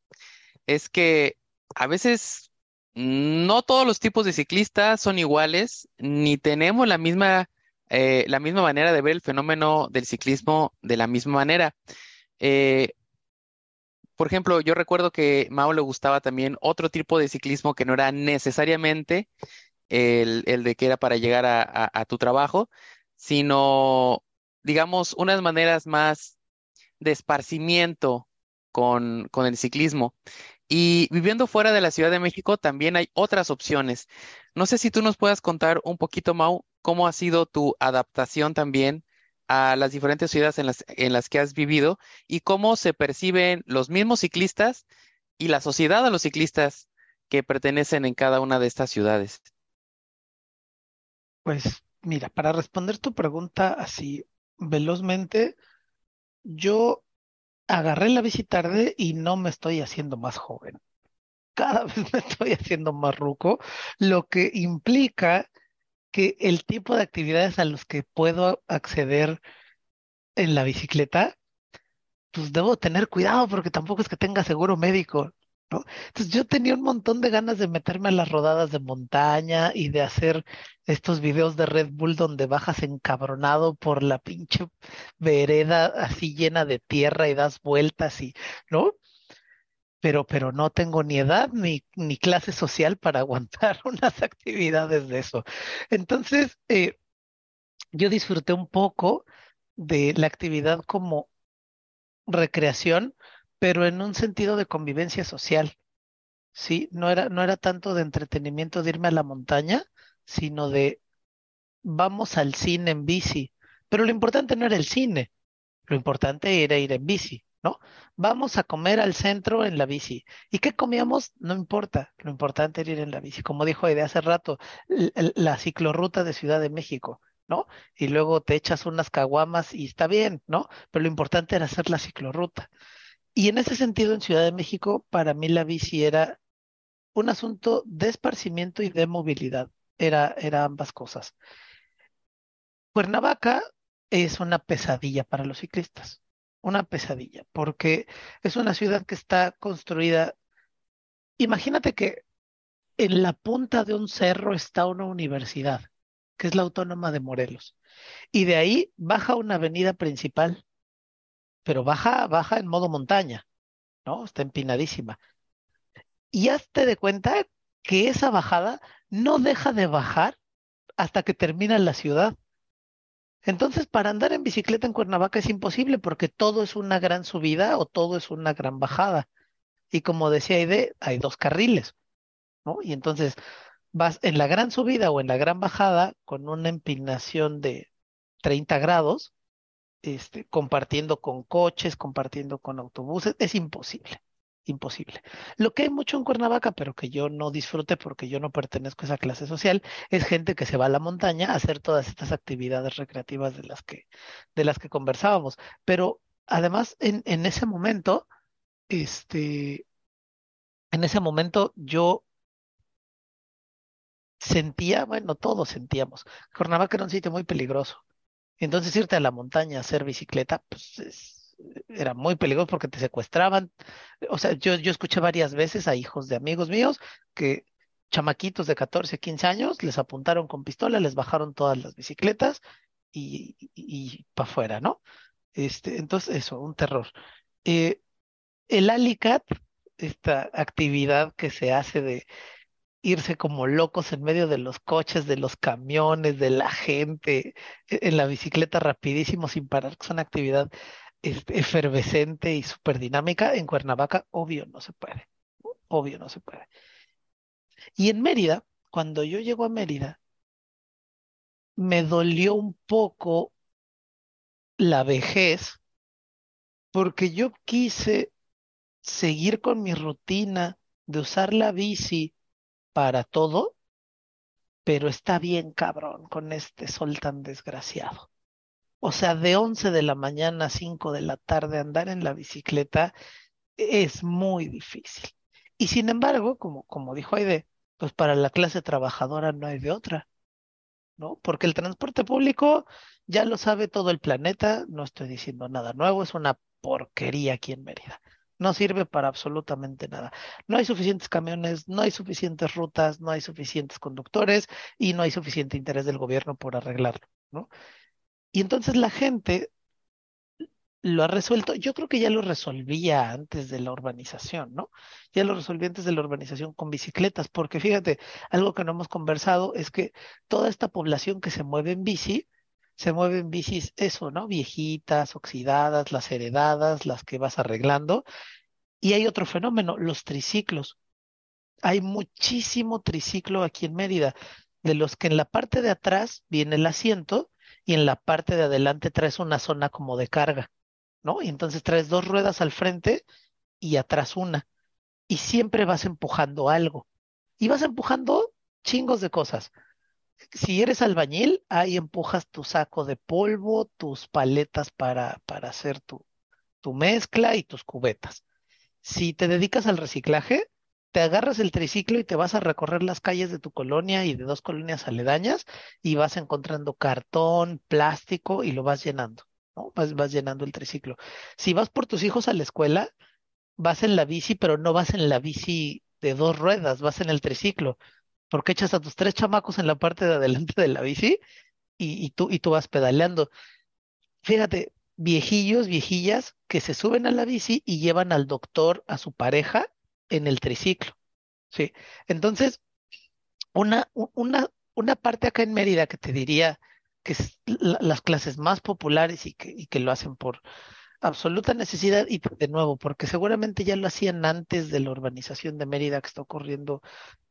es que a veces no todos los tipos de ciclistas son iguales, ni tenemos la misma, eh, la misma manera de ver el fenómeno del ciclismo de la misma manera. Eh, por ejemplo, yo recuerdo que Mao le gustaba también otro tipo de ciclismo que no era necesariamente el, el de que era para llegar a, a, tu trabajo, sino, digamos, unas maneras más de esparcimiento con, con el ciclismo. Y viviendo fuera de la Ciudad de México también hay otras opciones. No sé si tú nos puedas contar un poquito, Mau, cómo ha sido tu adaptación también a las diferentes ciudades en las, en las que has vivido y cómo se perciben los mismos ciclistas y la sociedad a los ciclistas que pertenecen en cada una de estas ciudades. Pues mira, para responder tu pregunta así velozmente, yo agarré la bici tarde y no me estoy haciendo más joven. Cada [laughs] vez me estoy haciendo más ruco, lo que implica que el tipo de actividades a los que puedo acceder en la bicicleta, pues debo tener cuidado porque tampoco es que tenga seguro médico. ¿no? Entonces yo tenía un montón de ganas de meterme a las rodadas de montaña y de hacer estos videos de Red Bull donde bajas encabronado por la pinche vereda así llena de tierra y das vueltas y, ¿no? Pero, pero no tengo ni edad ni, clase social para [laughs] aguantar unas actividades de eso. Entonces, eh, yo disfruté un poco de la actividad como recreación pero en un sentido de convivencia social. Sí, no era, no era tanto de entretenimiento de irme a la montaña, sino de vamos al cine en bici. Pero lo importante no era el cine, lo importante era ir en bici, ¿no? Vamos a comer al centro en la bici. ¿Y qué comíamos? No importa, lo importante era ir en la bici. Como dijo de hace rato, la ciclorruta de Ciudad de México. ¿no? Y luego te echas unas caguamas y está bien, ¿no? Pero lo importante era hacer la ciclorruta. Y en ese sentido, en Ciudad de México, para mí la bici era un asunto de esparcimiento y de movilidad. era, era ambas cosas. Cuernavaca es una pesadilla para los ciclistas, una pesadilla, porque es una ciudad que está construida. Imagínate que en la punta de un cerro está una universidad, que es la Autónoma de Morelos, y de ahí baja una avenida principal, pero baja, baja en modo montaña, ¿no? Está empinadísima. Y hazte de cuenta que esa bajada no deja de bajar hasta que termina la ciudad. Entonces, para andar en bicicleta en Cuernavaca es imposible porque todo es una gran subida o todo es una gran bajada. Y como decía Aide, hay dos carriles, ¿no? Y entonces vas en la gran subida o en la gran bajada con una empinación de 30 grados, este, compartiendo con coches, compartiendo con autobuses, es imposible imposible. Lo que hay mucho en Cuernavaca, pero que yo no disfrute porque yo no pertenezco a esa clase social, es gente que se va a la montaña a hacer todas estas actividades recreativas de las que, de las que conversábamos. Pero además, en, en ese momento, este, en ese momento yo sentía, bueno, todos sentíamos, Cuernavaca era un sitio muy peligroso. Entonces irte a la montaña a hacer bicicleta, pues es, era muy peligroso porque te secuestraban. O sea, yo, yo escuché varias veces a hijos de amigos míos que chamaquitos de 14, 15 años les apuntaron con pistola, les bajaron todas las bicicletas y, y, para afuera, ¿no? Este, entonces, eso, un terror. Eh, el Alicat, esta actividad que se hace de irse como locos en medio de los coches, de los camiones, de la gente, e, en la bicicleta rapidísimo sin parar, que es una actividad efervescente y súper dinámica, en Cuernavaca, obvio no se puede. Obvio no se puede. Y en Mérida, cuando yo llego a Mérida, me dolió un poco la vejez porque yo quise seguir con mi rutina de usar la bici para todo, pero está bien cabrón con este sol tan desgraciado. O sea, de 11 de la mañana a 5 de la tarde andar en la bicicleta es muy difícil. Y sin embargo, como, como dijo Aide, pues para la clase trabajadora no hay de otra, ¿no? Porque el transporte público ya lo sabe todo el planeta, no estoy diciendo nada nuevo, es una porquería aquí en Mérida. No sirve para absolutamente nada. No hay suficientes camiones, no hay suficientes rutas, no hay suficientes conductores y no hay suficiente interés del gobierno por arreglarlo, ¿no? Y entonces la gente lo ha resuelto, yo creo que ya lo resolvía antes de la urbanización, ¿no? Ya lo resolvía antes de la urbanización con bicicletas, porque fíjate, algo que no hemos conversado es que toda esta población que se mueve en bici, se mueve en bicis, eso, ¿no? Viejitas, oxidadas, las heredadas, las que vas arreglando. Y hay otro fenómeno, los triciclos. Hay muchísimo triciclo aquí en Mérida, de los que en la parte de atrás viene el asiento y en la parte de adelante traes una zona como de carga, ¿no? Y entonces traes dos ruedas al frente y atrás una. Y siempre vas empujando algo. Y vas empujando chingos de cosas. Si eres albañil, ahí empujas tu saco de polvo, tus paletas para, para hacer tu, tu mezcla y tus cubetas. Si te dedicas al reciclaje, te agarras el triciclo y te vas a recorrer las calles de tu colonia y de dos colonias aledañas y vas encontrando cartón, plástico y lo vas llenando, ¿no? Vas, vas llenando el triciclo. Si vas por tus hijos a la escuela, vas en la bici, pero no vas en la bici de dos ruedas, vas en el triciclo, porque echas a tus tres chamacos en la parte de adelante de la bici y, y tú, y tú vas pedaleando. Fíjate, viejillos, viejillas que se suben a la bici y llevan al doctor a su pareja en el triciclo. ¿sí? Entonces, una, una, una parte acá en Mérida que te diría que es las clases más populares y que, y que lo hacen por absoluta necesidad y de nuevo, porque seguramente ya lo hacían antes de la urbanización de Mérida que está ocurriendo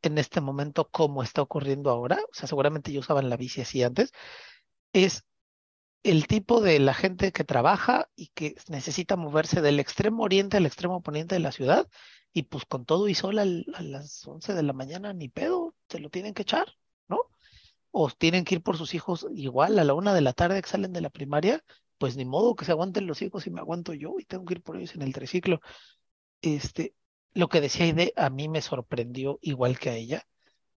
en este momento como está ocurriendo ahora, o sea, seguramente ya usaban la bici así antes, es el tipo de la gente que trabaja y que necesita moverse del extremo oriente al extremo poniente de la ciudad y pues con todo y sol a las 11 de la mañana, ni pedo, se lo tienen que echar, ¿no? O tienen que ir por sus hijos igual a la una de la tarde que salen de la primaria, pues ni modo que se aguanten los hijos y me aguanto yo y tengo que ir por ellos en el triciclo. Este, lo que decía Aide, a mí me sorprendió igual que a ella,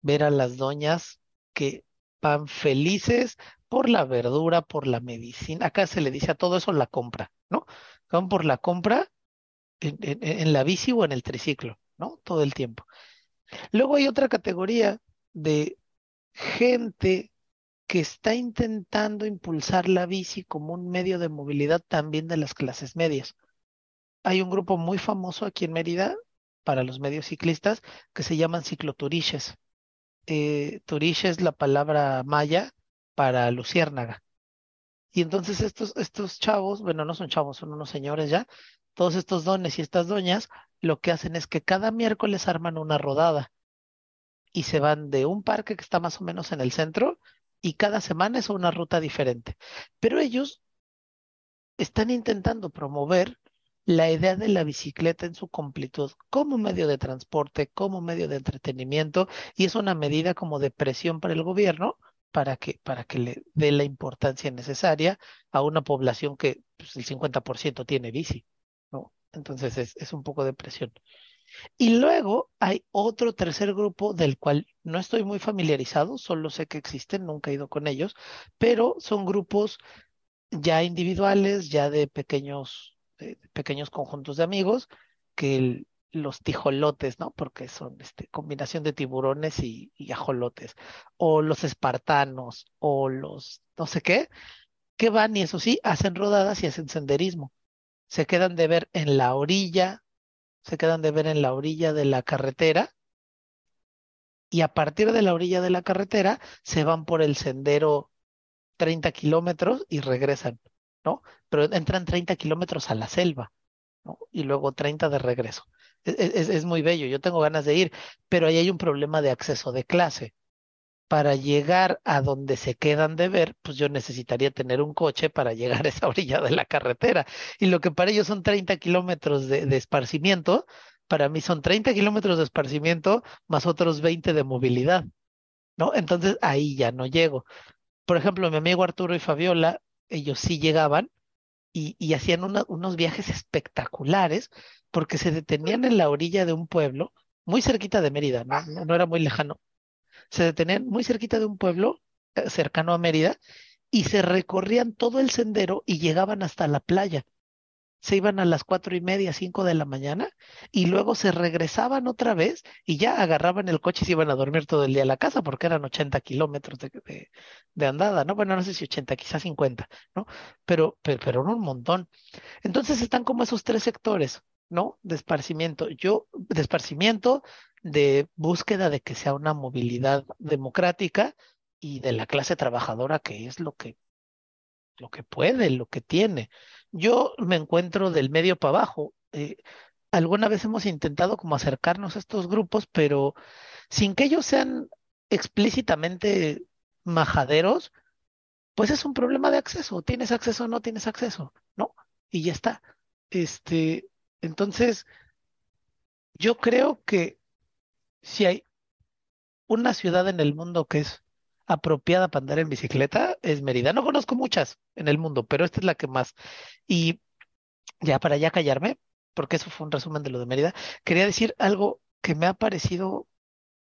ver a las doñas que van felices por la verdura, por la medicina. Acá se le dice a todo eso la compra, ¿no? Van por la compra en, en la bici o en el triciclo, ¿no? Todo el tiempo. Luego hay otra categoría de gente que está intentando impulsar la bici como un medio de movilidad también de las clases medias. Hay un grupo muy famoso aquí en Mérida para los medios ciclistas que se llaman cicloturiches. Eh, turiche es la palabra maya para luciérnaga. Y entonces estos, estos chavos, bueno, no son chavos, son unos señores ya, todos estos dones y estas doñas, lo que hacen es que cada miércoles arman una rodada y se van de un parque que está más o menos en el centro y cada semana es una ruta diferente. Pero ellos están intentando promover la idea de la bicicleta en su completud como medio de transporte, como medio de entretenimiento, y es una medida como de presión para el gobierno para que, para que le dé la importancia necesaria a una población que pues, el 50% tiene bici, ¿no? Entonces es, es un poco de presión. Y luego hay otro tercer grupo del cual no estoy muy familiarizado, solo sé que existen, nunca he ido con ellos, pero son grupos ya individuales, ya de pequeños, pequeños conjuntos de amigos, que los tijolotes, ¿no? Porque son este, combinación de tiburones y, y ajolotes, o los espartanos, o los no sé qué, que van y eso sí, hacen rodadas y hacen senderismo. Se quedan de ver en la orilla se quedan de ver en la orilla de la carretera y a partir de la orilla de la carretera se van por el sendero 30 kilómetros y regresan, Pero entran 30 kilómetros a la selva. Y luego 30 de regreso. Es, es, es, muy bello, yo tengo ganas de ir, pero ahí hay un problema de acceso de clase para llegar a donde se quedan de ver, pues yo necesitaría tener un coche para llegar a esa [laughs] orilla de la carretera. Y lo que para ellos son 30 kilómetros de, de, esparcimiento, para mí son 30 kilómetros de esparcimiento más otros 20 de movilidad, ¿no? Entonces ahí ya no llego. Por ejemplo, mi amigo Arturo y Fabiola, ellos sí llegaban y, y hacían unos viajes espectaculares porque se detenían en la orilla de un pueblo, muy cerquita de Mérida, no, no era muy lejano se detenían muy cerquita de un pueblo eh, cercano a Mérida y se recorrían todo el sendero y llegaban hasta la playa. Se iban a las cuatro y media, cinco de la mañana y luego se regresaban otra vez y ya agarraban el coche y se iban a dormir todo el día a la casa porque eran 80 kilómetros de, de, andada, ¿no? Bueno, no sé si 80, quizás 50, ¿no? Pero, pero, pero un montón. Entonces están como esos tres sectores, ¿no? De. Yo, de de búsqueda de que sea una movilidad democrática y de la clase trabajadora que es lo que lo que puede, lo que tiene. Yo me encuentro del medio para abajo. Eh, alguna vez hemos intentado como acercarnos a estos grupos, pero sin que ellos sean explícitamente majaderos, pues es un problema de acceso. ¿Tienes acceso o no tienes acceso? ¿No? Y ya está. Este, entonces, yo creo que si hay una ciudad en el mundo que es apropiada para andar en bicicleta, es Mérida. No conozco muchas en el mundo, pero esta es la que más. Y ya para ya callarme, porque eso fue un resumen de lo de Mérida, quería decir algo que me ha parecido,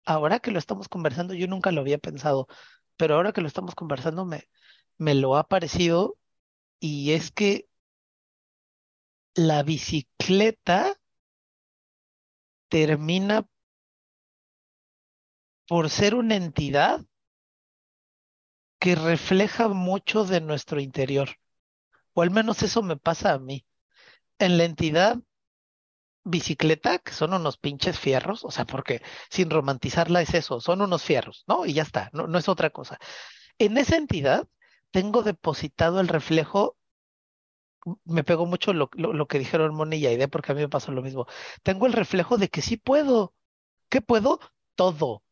ahora que lo estamos conversando, yo nunca lo había pensado, pero ahora que lo estamos conversando me, me lo ha parecido y es que la bicicleta termina por ser una entidad que refleja mucho de nuestro interior, o al menos eso me pasa a mí. En la entidad bicicleta, que son unos pinches fierros, o sea, porque sin romantizarla es eso, son unos fierros, ¿no? Y ya está, no, no es otra cosa. En esa entidad tengo depositado el reflejo, me pegó mucho lo, lo, lo que dijeron Moni y Aide, porque a mí me pasó lo mismo. Tengo el reflejo de que sí puedo. ¿Qué puedo? Todo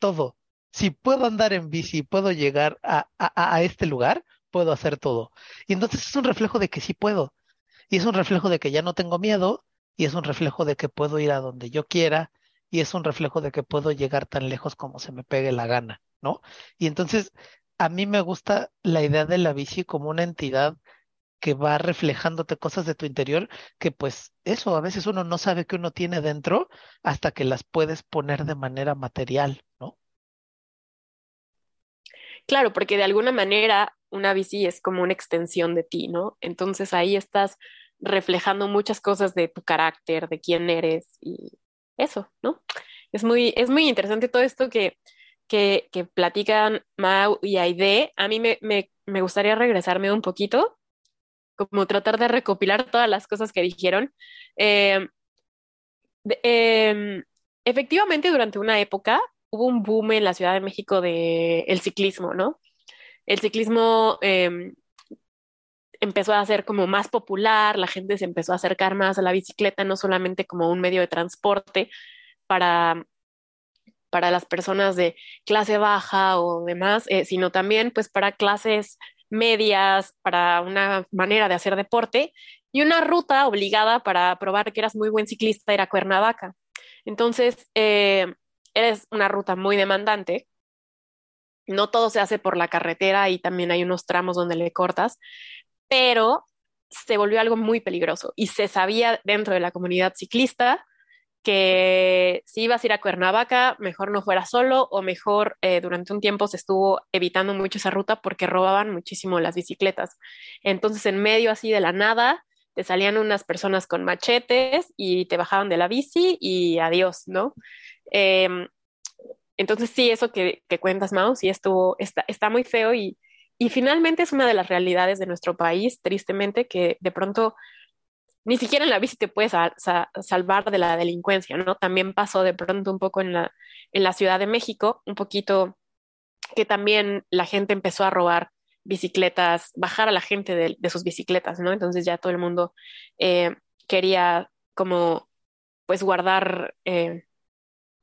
todo. Si puedo andar en bici, puedo llegar a, a, a este lugar, puedo hacer todo. Y entonces es un reflejo de que sí puedo. Y es un reflejo de que ya no tengo miedo, y es un reflejo de que puedo ir a donde yo quiera, y es un reflejo de que puedo llegar tan lejos como se me pegue la gana, ¿no? Y entonces a mí me gusta la idea de la bici como una entidad que va reflejándote cosas de tu interior que pues eso, a veces uno no sabe que uno tiene dentro hasta que las puedes poner de manera material, ¿no? Claro, porque de alguna manera una bici es como una extensión de ti, ¿no? Entonces ahí estás reflejando muchas cosas de tu carácter, de quién eres y eso, ¿no? Es muy, es muy interesante todo esto que, que, que platican Mau y Aide. A mí me, me, me gustaría regresarme un poquito, como tratar de recopilar todas las cosas que dijeron. Eh, eh, efectivamente, durante una época hubo un boom en la Ciudad de México de el ciclismo, ¿no? El ciclismo eh, empezó a ser como más popular, la gente se empezó a acercar más a la bicicleta, no solamente como un medio de transporte para, para las personas de clase baja o demás, eh, sino también pues para clases medias, para una manera de hacer deporte y una ruta obligada para probar que eras muy buen ciclista era Cuernavaca. Entonces, eh, eres una ruta muy demandante. No todo se hace por la carretera y también hay unos tramos donde le cortas, pero se volvió algo muy peligroso y se sabía dentro de la comunidad ciclista que si ibas a ir a Cuernavaca, mejor no fuera solo o mejor eh, durante un tiempo se estuvo evitando mucho esa ruta porque robaban muchísimo las bicicletas. Entonces, en medio así de la nada, te salían unas personas con machetes y te bajaban de la bici y adiós, ¿no? Em, entonces, sí, eso que, cuentas, Mau, sí estuvo, está, está muy feo y, y finalmente es una de las realidades de nuestro país, tristemente, que de pronto ni siquiera en la bici te puedes salvar de la delincuencia, ¿no? También pasó de pronto un poco en la, en la Ciudad de México, un poquito que también la gente empezó a robar bicicletas, bajar a la gente de, sus bicicletas, ¿no? Entonces ya todo el mundo eh, quería como pues guardar, eh,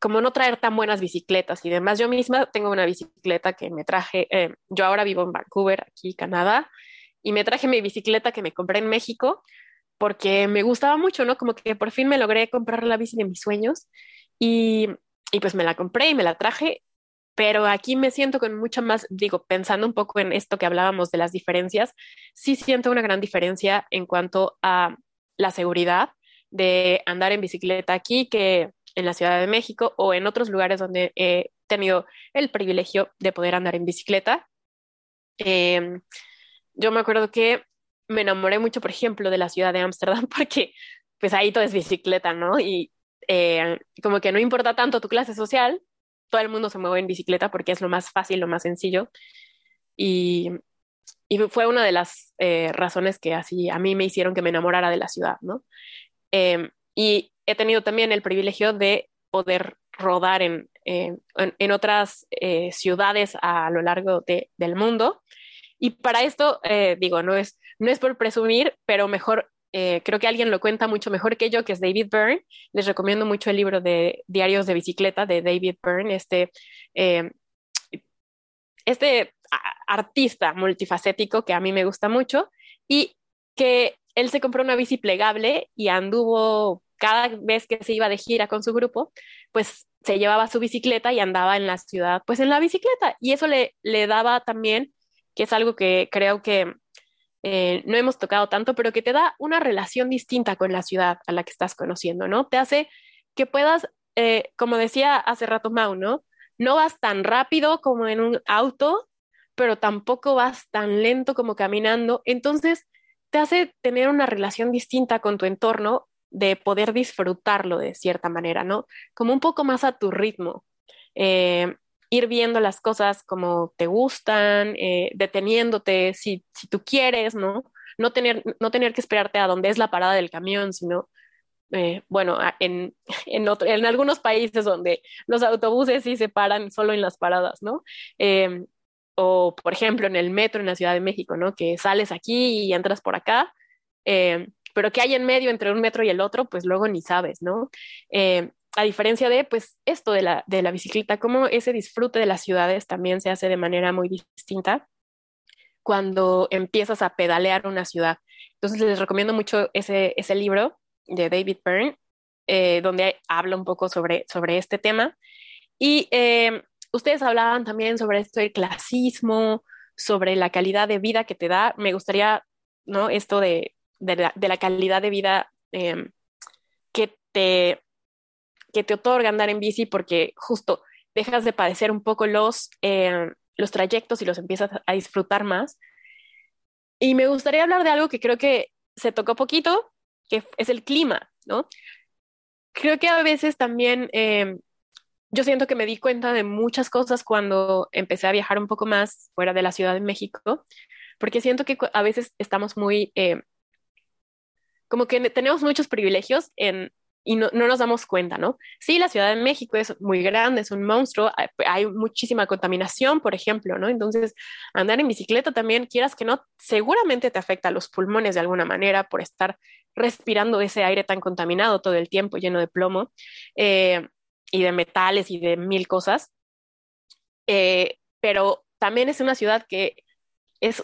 como no traer tan buenas bicicletas y demás. Yo misma tengo una bicicleta que me traje, eh, yo ahora vivo en Vancouver, aquí Canadá, y me traje mi bicicleta que me compré en México porque me gustaba mucho, ¿no? Como que por fin me logré comprar la bici de mis sueños y, y pues me la compré y me la traje, pero aquí me siento con mucha más, digo, pensando un poco en esto que hablábamos de las diferencias, sí siento una gran diferencia en cuanto a la seguridad de andar en bicicleta aquí que en la Ciudad de México o en otros lugares donde he tenido el privilegio de poder andar en bicicleta. Eh, yo me acuerdo que me enamoré mucho, por ejemplo, de la ciudad de Ámsterdam [laughs] porque pues ahí todo es bicicleta, ¿no? Y eh, como que no importa tanto tu clase social, todo el mundo se mueve en bicicleta porque es lo más fácil, lo más sencillo. Y, y fue una de las eh, razones que así a mí me hicieron que me enamorara de la ciudad, ¿no? Em, y he tenido también el privilegio de poder rodar en, en, en, otras eh, ciudades a lo largo de, del mundo y para esto, eh, digo, no es, no es por presumir, pero mejor, eh, creo que alguien lo cuenta mucho mejor que yo, que es David Byrne. Les recomiendo mucho el libro de Diarios de Bicicleta de David Byrne, este, eh, este artista multifacético que a mí me gusta mucho y que él se compró una bici plegable y anduvo cada vez que se iba de gira con su grupo, pues se llevaba su bicicleta y andaba en la ciudad, pues en la bicicleta. Y eso le, le daba también que es algo que creo que eh, no hemos tocado tanto, pero que te da una relación distinta con la ciudad a la que estás conociendo, ¿no? Te hace que puedas, eh, como decía hace rato Mau, ¿no? No vas tan rápido como en un auto, pero tampoco vas tan lento como caminando. Entonces, te hace tener una relación distinta con tu entorno de poder disfrutarlo de cierta manera, ¿no? Como un poco más a tu ritmo. Eh, ir viendo las cosas como te gustan, eh, deteniéndote si, si tú quieres, ¿no? No tener, no tener que esperarte a dónde es la parada del camión, sino, eh, bueno, en, [laughs] en, en, algunos países donde los autobuses sí se paran solo en las paradas, ¿no? O, por ejemplo, en el metro en la Ciudad de México, ¿no? Que sales aquí y entras por acá, pero que hay en medio entre un metro y el otro, pues luego ni sabes, ¿no? Eh, a diferencia de, pues, esto de la, de la bicicleta, como ese disfrute de las ciudades también se hace de manera muy distinta cuando empiezas a pedalear una ciudad. Entonces les recomiendo mucho ese, ese libro de David Byrne, eh, donde habla un poco sobre, sobre este tema. Y eh, ustedes hablaban también sobre esto del clasismo, sobre la calidad de vida que te da. Me gustaría, ¿no? Esto de, de, la, calidad de vida eh, que te que te otorga andar en bici porque justo dejas de padecer un poco los, eh, los trayectos y los empiezas a disfrutar más. Y me gustaría hablar de algo que creo que se tocó poquito, que es el clima, ¿no? Creo que a veces también eh, yo siento que me di cuenta de muchas cosas cuando empecé a viajar un poco más fuera de la Ciudad de México, porque siento que a veces estamos muy, como que tenemos muchos privilegios en, y no, no, nos damos cuenta, ¿no? Sí, la Ciudad de México es muy grande, es un monstruo, hay, muchísima contaminación, por ejemplo, ¿no? Entonces, andar en bicicleta también, quieras que no, seguramente te afecta a los pulmones de alguna manera por estar respirando ese aire tan contaminado todo el tiempo, lleno de plomo eh, y de metales y de mil cosas. Eh, pero también es una ciudad que es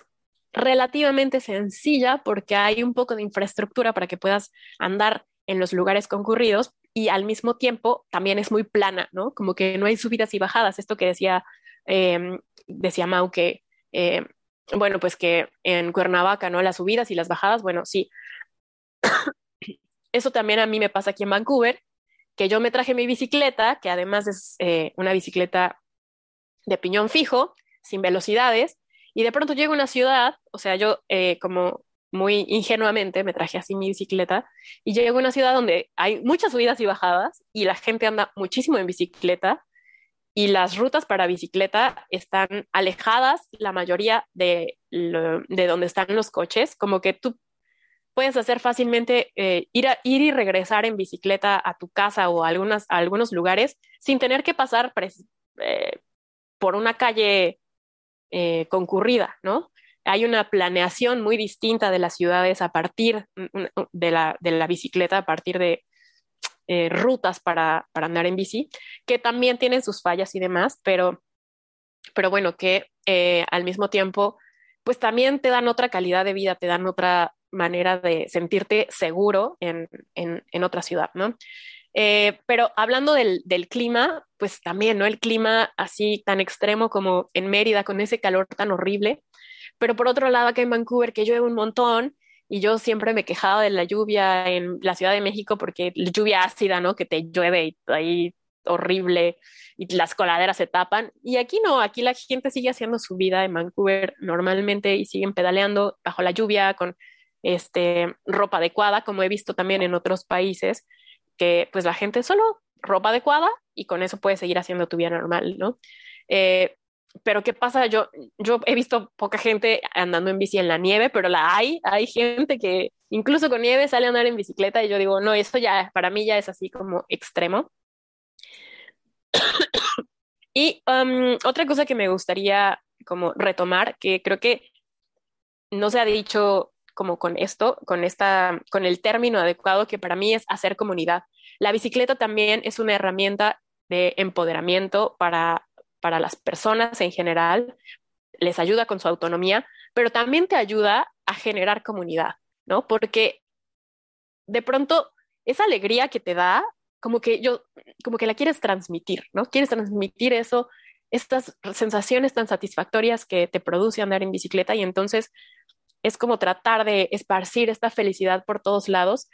relativamente sencilla porque hay un poco de infraestructura para que puedas andar en los lugares concurridos y al mismo tiempo también es muy plana, ¿no? Como que no hay subidas y bajadas. Esto que decía, eh, decía Mau, que, eh, bueno, pues que en Cuernavaca, ¿no? Las subidas y las bajadas, bueno, sí. [coughs] Eso también a mí me pasa aquí en Vancouver, que yo me traje mi bicicleta, que además es eh, una bicicleta de piñón fijo, sin velocidades, y de pronto llego a una ciudad, o sea, yo como muy ingenuamente me traje así mi bicicleta y llego a una ciudad donde hay muchas subidas y bajadas y la gente anda muchísimo en bicicleta y las rutas para bicicleta están alejadas, la mayoría de, de donde están los coches, como que tú puedes hacer fácilmente eh, ir, ir y regresar en bicicleta a tu casa o a, algunos lugares sin tener que pasar eh, por una calle eh, concurrida, ¿no? hay una planeación muy distinta de las ciudades a partir mm, mm, de la, de la bicicleta, a partir de eh, rutas para, para, andar en bici, que también tienen sus fallas y demás, pero, pero bueno, que eh, al mismo tiempo, pues también te dan otra calidad de vida, te dan otra manera de sentirte seguro en, en otra ciudad, ¿no? Eh, pero hablando del, clima, pues también, ¿no? El clima así tan extremo como en Mérida, con ese calor tan horrible, pero por otro lado, acá en Vancouver, que llueve un montón, y yo siempre me quejaba de la lluvia en la Ciudad de México porque lluvia ácida, ¿no? Que te llueve y ahí horrible y las coladeras se tapan. Y aquí no, aquí la gente sigue haciendo su vida en Vancouver normalmente y siguen pedaleando bajo la lluvia con este, ropa adecuada, como he visto también en otros países, que pues la gente solo ropa adecuada y con eso puedes seguir haciendo tu vida normal, ¿no? Eh, pero ¿qué pasa? Yo, yo he visto poca gente andando en bici en la nieve, pero la hay, hay gente que incluso con nieve sale a andar en bicicleta y yo digo, no, esto ya para mí ya es así como extremo. [coughs] y um, otra cosa que me gustaría como retomar, que creo que no se ha dicho como con esto, con esta, con el término adecuado que para mí es hacer comunidad. La bicicleta también es una herramienta de empoderamiento para para las personas en general, les ayuda con su autonomía, pero también te ayuda a generar comunidad, ¿no? Porque de pronto esa alegría que te da, como que yo, como que la quieres transmitir, ¿no? Quieres transmitir eso, estas sensaciones tan satisfactorias que te produce andar en bicicleta y entonces es como tratar de esparcir esta felicidad por todos lados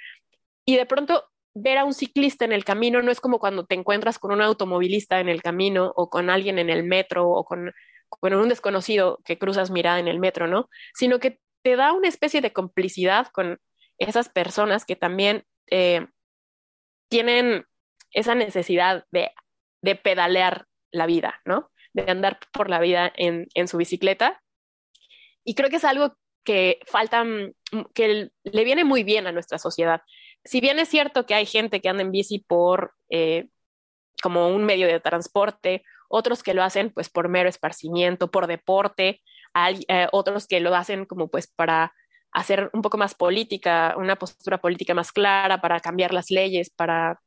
y de pronto ver a un ciclista en el camino no es como cuando te encuentras con un automovilista en el camino o con alguien en el metro o con, con un desconocido que cruzas mirada en el metro, ¿no? Sino que te da una especie de complicidad con esas personas que también eh, tienen esa necesidad de, de, pedalear la vida, ¿no? De andar por la vida en, en su bicicleta. Y creo que es algo que falta, mm, que le viene muy bien a nuestra sociedad si bien es cierto que hay gente que anda en bici por eh, como un medio de transporte, otros que lo hacen pues por mero esparcimiento, por deporte, hay eh, otros que lo hacen como pues para hacer un poco más política, una postura política más clara, para cambiar las leyes, para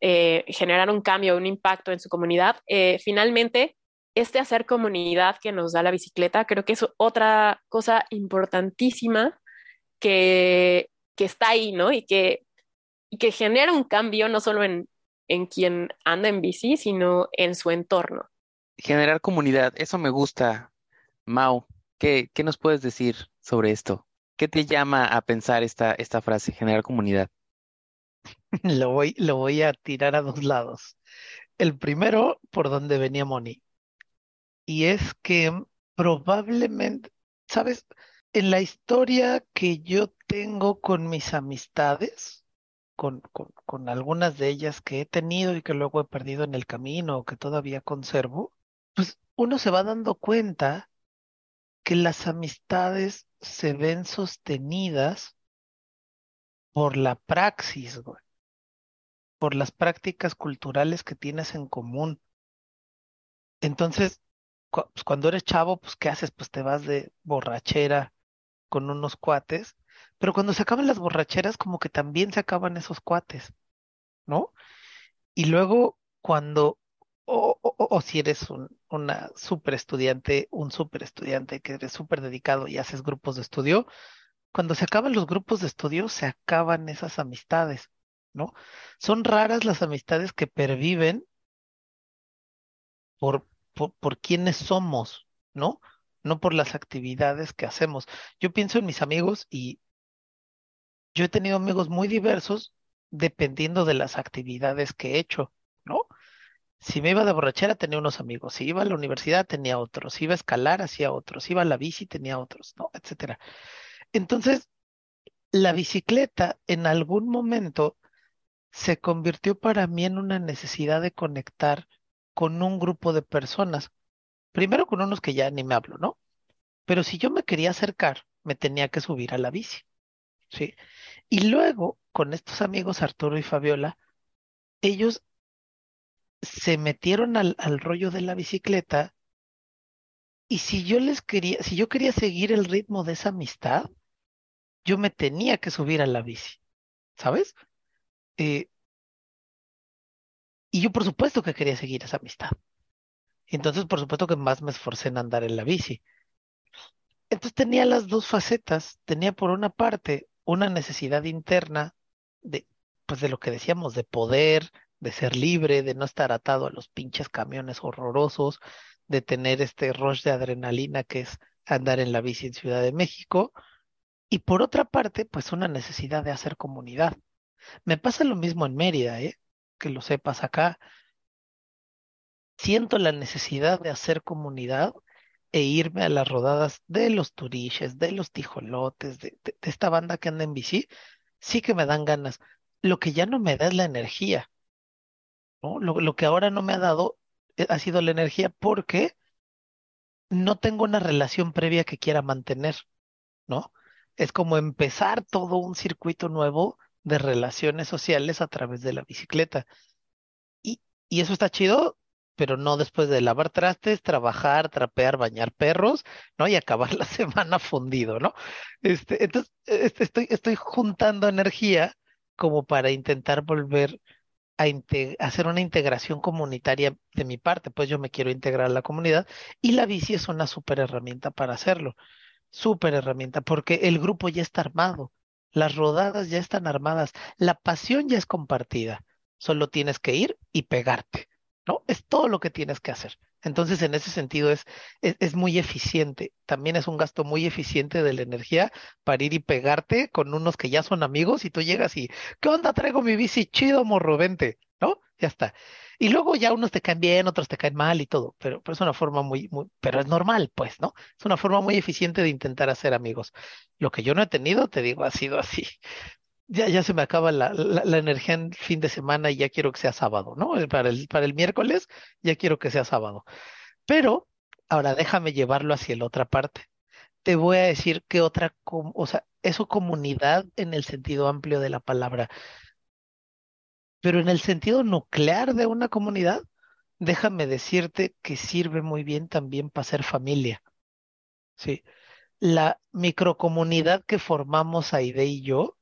eh, generar un cambio, un impacto en su comunidad. finalmente, este hacer comunidad que nos da la bicicleta, creo que es otra cosa importantísima que, que está ahí, ¿no? Y que y que genera un cambio no solo en, en quien anda en bici, sino en su entorno. Generar comunidad, eso me gusta. Mau, ¿qué, qué nos puedes decir sobre esto? ¿Qué te llama a pensar esta, esta frase, generar comunidad? [laughs] Lo voy, lo voy a tirar a dos lados. El primero, por donde venía Moni. Y es que probablemente, ¿sabes? En la historia que yo tengo con mis amistades, con, con, con algunas de ellas que he tenido y que luego he perdido en el camino o que todavía conservo, pues uno se va dando cuenta que las amistades se ven sostenidas por la praxis, por las prácticas culturales que tienes en común. Entonces, pues, cuando eres chavo, pues ¿qué haces? Pues te vas de borrachera con unos cuates, pero cuando se acaban las borracheras, como que también se acaban esos cuates, ¿no? Y luego cuando, o- o si eres un, una super estudiante, un super estudiante que eres súper dedicado y haces grupos de estudio, cuando se acaban los grupos de estudio, se acaban esas amistades, ¿no? Son raras las amistades que perviven por, por, por quiénes somos, ¿no? No por las actividades que hacemos. Yo pienso en mis amigos y yo he tenido amigos muy diversos dependiendo de las actividades que he hecho, ¿no? Si me iba de borrachera, tenía unos amigos. Si iba a la universidad, tenía otros. Si iba a escalar, hacía otros. Si iba a la bici, tenía otros, ¿no? Etcétera. Entonces, la bicicleta en algún momento se convirtió para mí en una necesidad de conectar con un grupo de personas. Primero con unos que ya ni me hablo, ¿no? Pero si yo me quería acercar, me tenía que subir a la bici, ¿sí? Y luego, con estos amigos Arturo y Fabiola, ellos se metieron al, al rollo de la bicicleta y si yo les quería, si yo quería seguir el ritmo de esa amistad, yo me tenía que subir a la bici, ¿sabes? Eh, y yo por supuesto que quería seguir esa amistad. Entonces, por supuesto que más me esforcé en andar en la bici. Entonces tenía las dos facetas. Tenía por una parte una necesidad interna de, pues de lo que decíamos, de poder, de ser libre, de no estar atado a los pinches camiones horrorosos, de tener este rush de adrenalina que es andar en la bici en Ciudad de México. Y por otra parte, pues una necesidad de hacer comunidad. Me pasa lo mismo en Mérida, ¿eh? Que lo sepas acá. Siento la necesidad de hacer comunidad e irme a las rodadas de los turiches, de los tijolotes, de, de- esta banda que anda en bici, sí que me dan ganas. Lo que ya no me da es la energía, ¿no? Lo, lo que ahora no me ha dado eh, ha sido la energía porque no tengo una relación previa que quiera mantener, ¿no? Es como empezar todo un circuito nuevo de relaciones sociales a través de la bicicleta. Y, y eso está chido, pero no después de lavar trastes, trabajar, trapear, bañar perros, ¿no? Y acabar [laughs] la semana fundido, ¿no? Este, entonces, este, estoy, estoy juntando energía como para intentar volver a hacer una integración comunitaria de mi parte, pues yo me quiero integrar a la comunidad y la bici es una súper herramienta para hacerlo, súper herramienta, porque el grupo ya está armado, las rodadas ya están armadas, la pasión ya es compartida, solo tienes que ir y pegarte, ¿no? Es todo lo que tienes que hacer. Entonces, en ese sentido es, es, es muy eficiente, también es un gasto muy eficiente de la energía para ir y pegarte con unos que ya son amigos y tú llegas y ¿Qué onda? Traigo mi bici chido, morro, vente, ¿no? Ya está. Y luego ya unos te caen bien, otros te caen mal y todo, pero, es una forma muy, muy, pero es normal, pues, ¿no? Es una forma muy eficiente de intentar hacer amigos. Lo que yo no he tenido, te digo, ha sido así. [laughs] Ya, ya se me acaba la, la, energía en fin de semana y ya quiero que sea sábado, ¿no? Eh, Para el, para el miércoles ya quiero que sea sábado. Pero ahora déjame llevarlo hacia la otra parte. Te voy a decir que otra, o sea, eso comunidad en el sentido amplio de la palabra. Pero en el sentido nuclear de una comunidad, déjame decirte que sirve muy bien también para ser familia. Sí. La microcomunidad que formamos Aide y yo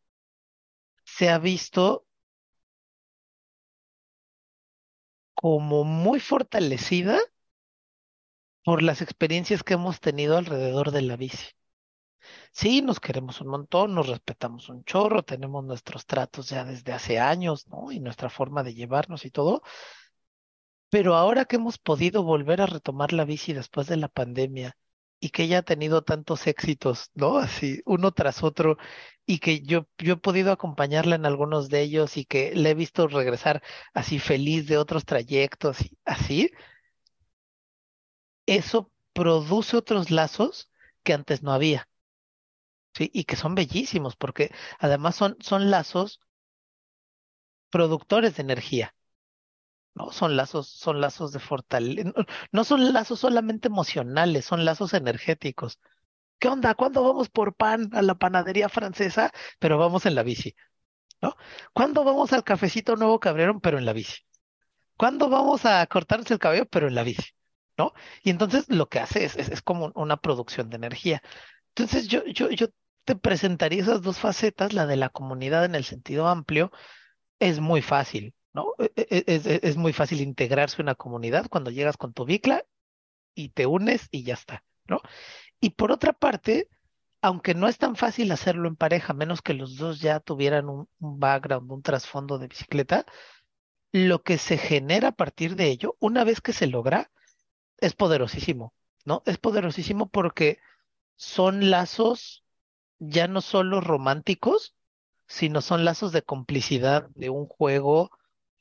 se ha visto como muy fortalecida por las experiencias que hemos tenido alrededor de la bici. Sí, nos queremos un montón, nos respetamos un chorro, tenemos nuestros tratos ya desde hace años, ¿no? Y nuestra forma de llevarnos y todo. Pero ahora que hemos podido volver a retomar la bici después de la pandemia y que ella ha tenido tantos éxitos, ¿no? Así, uno tras otro, y que yo, yo he podido acompañarla en algunos de ellos y que le he visto regresar así feliz de otros trayectos y así, eso produce otros lazos que antes no había. Sí, y que son bellísimos porque además son, son lazos productores de energía. No son lazos, son lazos de fortaleza, no, son lazos solamente emocionales, son lazos energéticos. ¿Qué onda? ¿Cuándo vamos por pan a la panadería francesa? Pero vamos en la bici, ¿no? ¿Cuándo vamos al cafecito Nuevo Cabrero? Pero en la bici. ¿Cuándo vamos a cortarnos el cabello? Pero en la bici, ¿no? Y entonces lo que hace es, es, es como una producción de energía. Entonces yo, yo, yo te presentaría esas dos facetas, la de la comunidad en el sentido amplio, es muy fácil, ¿no? E- e- Es, es- muy fácil integrarse en una comunidad cuando llegas con tu bicla y te unes y ya está, ¿no? Y por otra parte, aunque no es tan fácil hacerlo en pareja, menos que los dos ya tuvieran un background, un trasfondo de bicicleta, lo que se genera a partir de ello, una vez que se logra, es poderosísimo, ¿no? Es poderosísimo porque son lazos ya no solo románticos, sino son lazos de complicidad, de un juego,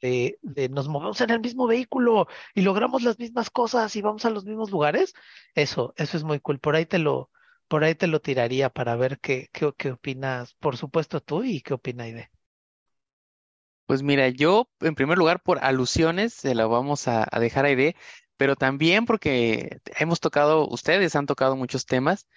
de, de nos movemos en el mismo vehículo y logramos las mismas cosas y vamos a los mismos lugares. Eso, eso es muy cool. Por ahí te lo, por ahí te lo tiraría para ver qué, qué, qué opinas, por supuesto tú y qué opina Aide. Pues mira, yo en primer lugar por alusiones se la vamos a, a dejar ahí, pero también porque hemos tocado, ustedes han tocado muchos temas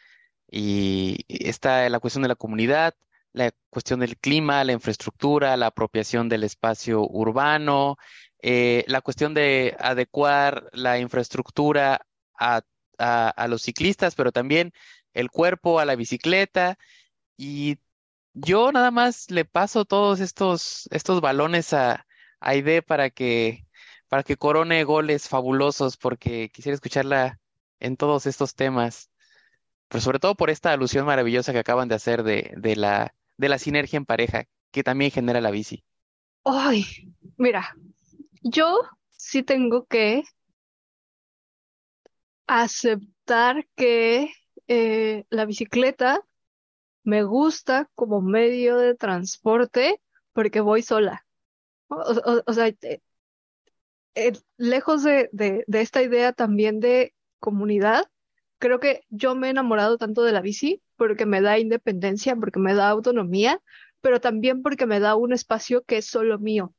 y está la cuestión de la comunidad, la cuestión del clima, la infraestructura, la apropiación del espacio urbano, eh, la cuestión de adecuar la infraestructura a, a, los ciclistas, pero también el cuerpo a la bicicleta. Y yo nada más le paso todos estos, estos balones a, a Aide para que, para que corone goles fabulosos, porque quisiera escucharla en todos estos temas, pero sobre todo por esta alusión maravillosa que acaban de hacer de, de la, de la sinergia en pareja, que también genera la bici. Ay, mira, yo sí tengo que aceptar que eh, la bicicleta me gusta como medio de transporte porque voy sola. O, sea, eh, eh, lejos de, de esta idea también de comunidad, creo que yo me he enamorado tanto de la bici porque me da independencia, porque me da autonomía, pero también porque me da un espacio que es solo mío.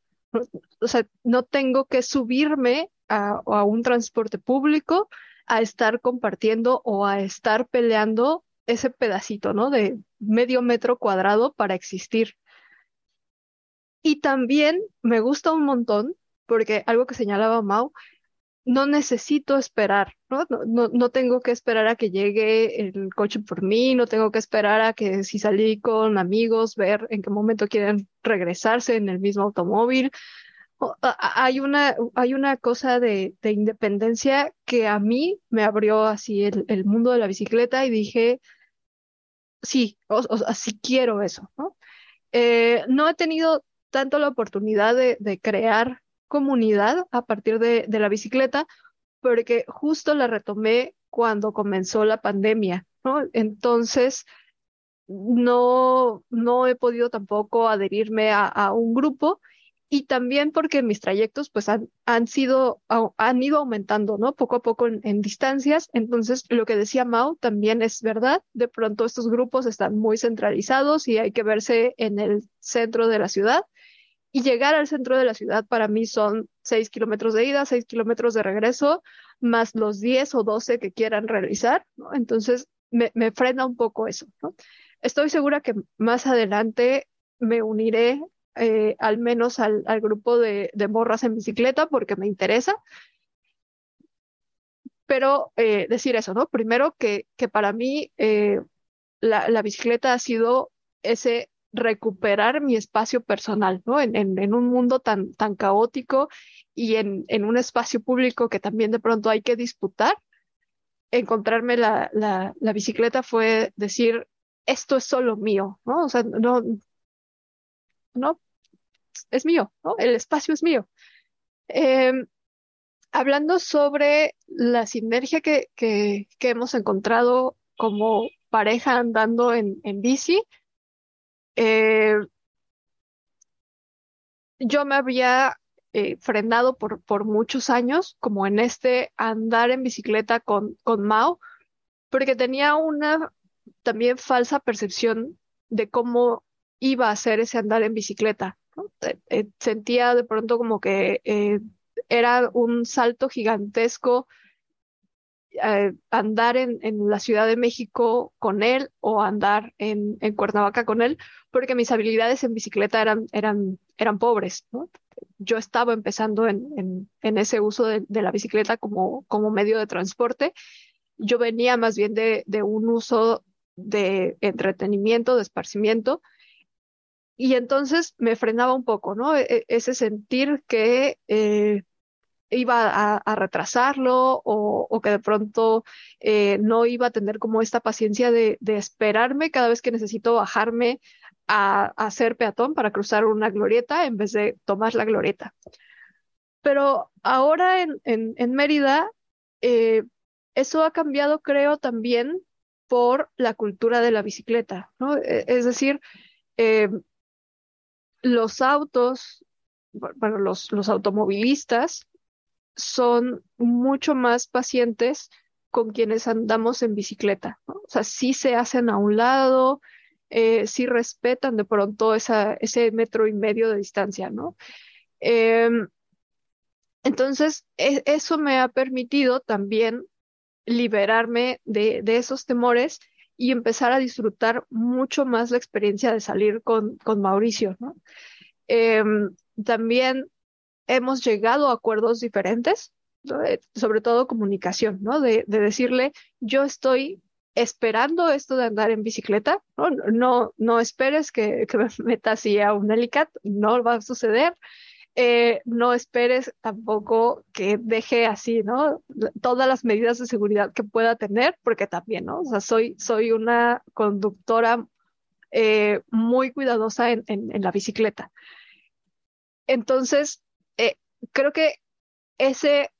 O sea, no tengo que subirme a, a un transporte público a estar compartiendo o a estar peleando ese pedacito, ¿no? De medio metro cuadrado para existir. Y también me gusta un montón, porque algo que señalaba Mau, no necesito esperar, ¿no? No, no, no tengo que esperar a que llegue el coche por mí, no tengo que esperar a que si salí con amigos, ver en qué momento quieren regresarse en el mismo automóvil. Hay una, hay una cosa de, de independencia que a mí me abrió así el, el mundo de la bicicleta y dije, sí, o, o sí quiero eso, ¿no? Eh, no he tenido tanto la oportunidad de, de crear comunidad a partir de, de la bicicleta, porque justo la retomé cuando comenzó la pandemia, ¿no? Entonces, no, no he podido tampoco adherirme a, a un grupo y también porque mis trayectos pues han, han sido, han ido aumentando, ¿no? Poco a poco en, en distancias. Entonces, lo que decía Mau también es verdad. De pronto estos grupos están muy centralizados y hay que verse en el centro de la ciudad. Y llegar al centro de la ciudad para mí son seis kilómetros de ida, seis kilómetros de regreso, más los 10 o 12 que quieran realizar. Entonces, me, me frena un poco eso, ¿no? Estoy segura que más adelante me uniré eh, al menos al, al grupo de, de morras en bicicleta porque me interesa, pero eh, decir eso, ¿no? Primero que, que para mí eh, la, la bicicleta ha sido ese recuperar mi espacio personal, ¿no? En, un mundo tan, caótico y en, un espacio público que también de pronto hay que disputar, encontrarme la, bicicleta fue decir, esto es solo mío, ¿no? O sea, no, no, es mío, ¿no? El espacio es mío. Em, hablando sobre la sinergia que hemos encontrado como pareja andando en, en bici, eh, yo me había eh, frenado por, por muchos años, como en este andar en bicicleta con, con Mao, porque tenía una también falsa percepción de cómo iba a ser ese andar en bicicleta. Eh, sentía de pronto como que era un salto gigantesco eh, andar en, la Ciudad de México con él o andar en, Cuernavaca con él, porque mis habilidades en bicicleta eran, eran, eran pobres. Yo estaba empezando en, ese uso de, la bicicleta como, como medio de transporte. Yo venía más bien de, un uso de entretenimiento, de esparcimiento, y entonces me frenaba un poco, ¿no? E, e, ese sentir que eh, iba a, retrasarlo o, que de pronto eh, no iba a tener como esta paciencia de, esperarme cada vez que necesito bajarme a, hacer peatón para cruzar una glorieta en vez de tomar la glorieta. Pero ahora en, Mérida, eh, eso ha cambiado, creo, también por la cultura de la bicicleta. E, es decir, eh, los autos, bueno, los automovilistas son mucho más pacientes con quienes andamos en bicicleta. O sea, sí se hacen a un lado, eh, sí respetan de pronto ese metro y medio de distancia, ¿no? Em, entonces, e, eso me ha permitido también liberarme de, esos temores y empezar a disfrutar mucho más la experiencia de salir con, Mauricio, ¿no? Em, también hemos llegado a acuerdos diferentes, sobre todo comunicación, ¿no? De, decirle, yo estoy esperando esto de andar en bicicleta, no, no, no esperes que, que, me [laughs] meta así a un helicat, no va a suceder. Eh, no esperes tampoco que deje así, ¿no? Todas las medidas de seguridad que pueda tener, porque también, ¿no? O sea, soy, soy una conductora eh, muy cuidadosa en, en, la bicicleta. Entonces, eh, creo que ese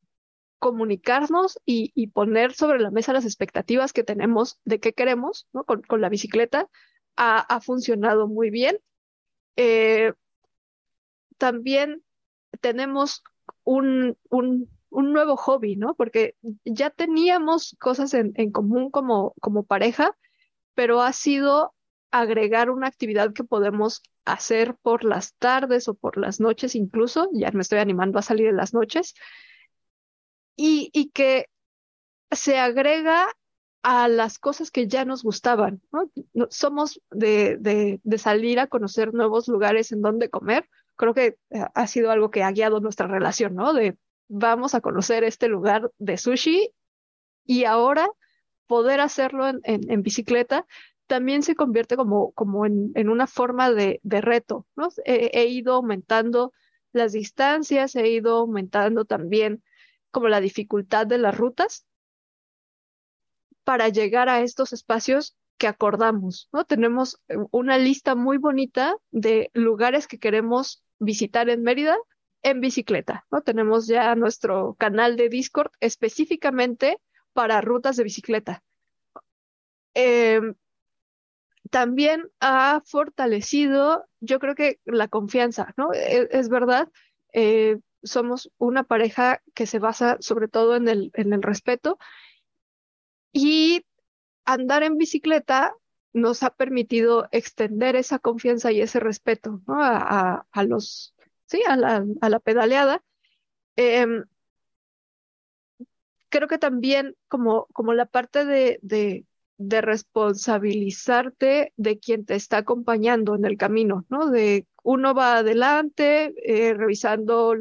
comunicarnos y, poner sobre la mesa las expectativas que tenemos de qué queremos con, la bicicleta ha, funcionado muy bien. Eh, también tenemos un, nuevo hobby, ¿no? Porque ya teníamos cosas en, común como pareja, pero ha sido agregar una actividad que podemos hacer por las tardes o por las noches incluso, ya me estoy animando a salir en las noches, y, que se agrega a las cosas que ya nos gustaban. ¿no? Somos de, salir a conocer nuevos lugares en donde comer. Creo que eh, ha sido algo que ha guiado nuestra relación, ¿no? De vamos a conocer este lugar de sushi y ahora poder hacerlo en bicicleta también se convierte como, como en, una forma de, reto, ¿no? He, ido aumentando las distancias, he ido aumentando también como la dificultad de las rutas para llegar a estos espacios que acordamos, ¿no? Tenemos eh, una lista muy bonita de lugares que queremos visitar en Mérida en bicicleta, ¿no? Tenemos ya nuestro canal de Discord específicamente para rutas de bicicleta. Em, también ha fortalecido, yo creo que la confianza, ¿no? E, es, verdad, eh, somos una pareja que se basa sobre todo en el, en el respeto y andar en bicicleta nos ha permitido extender esa confianza y ese respeto ¿no? a, los, sí, a la, a la pedaleada. Em, creo que también como, como la parte de responsabilizarte de quien te está acompañando en el camino, ¿no? De uno va adelante, eh, revisando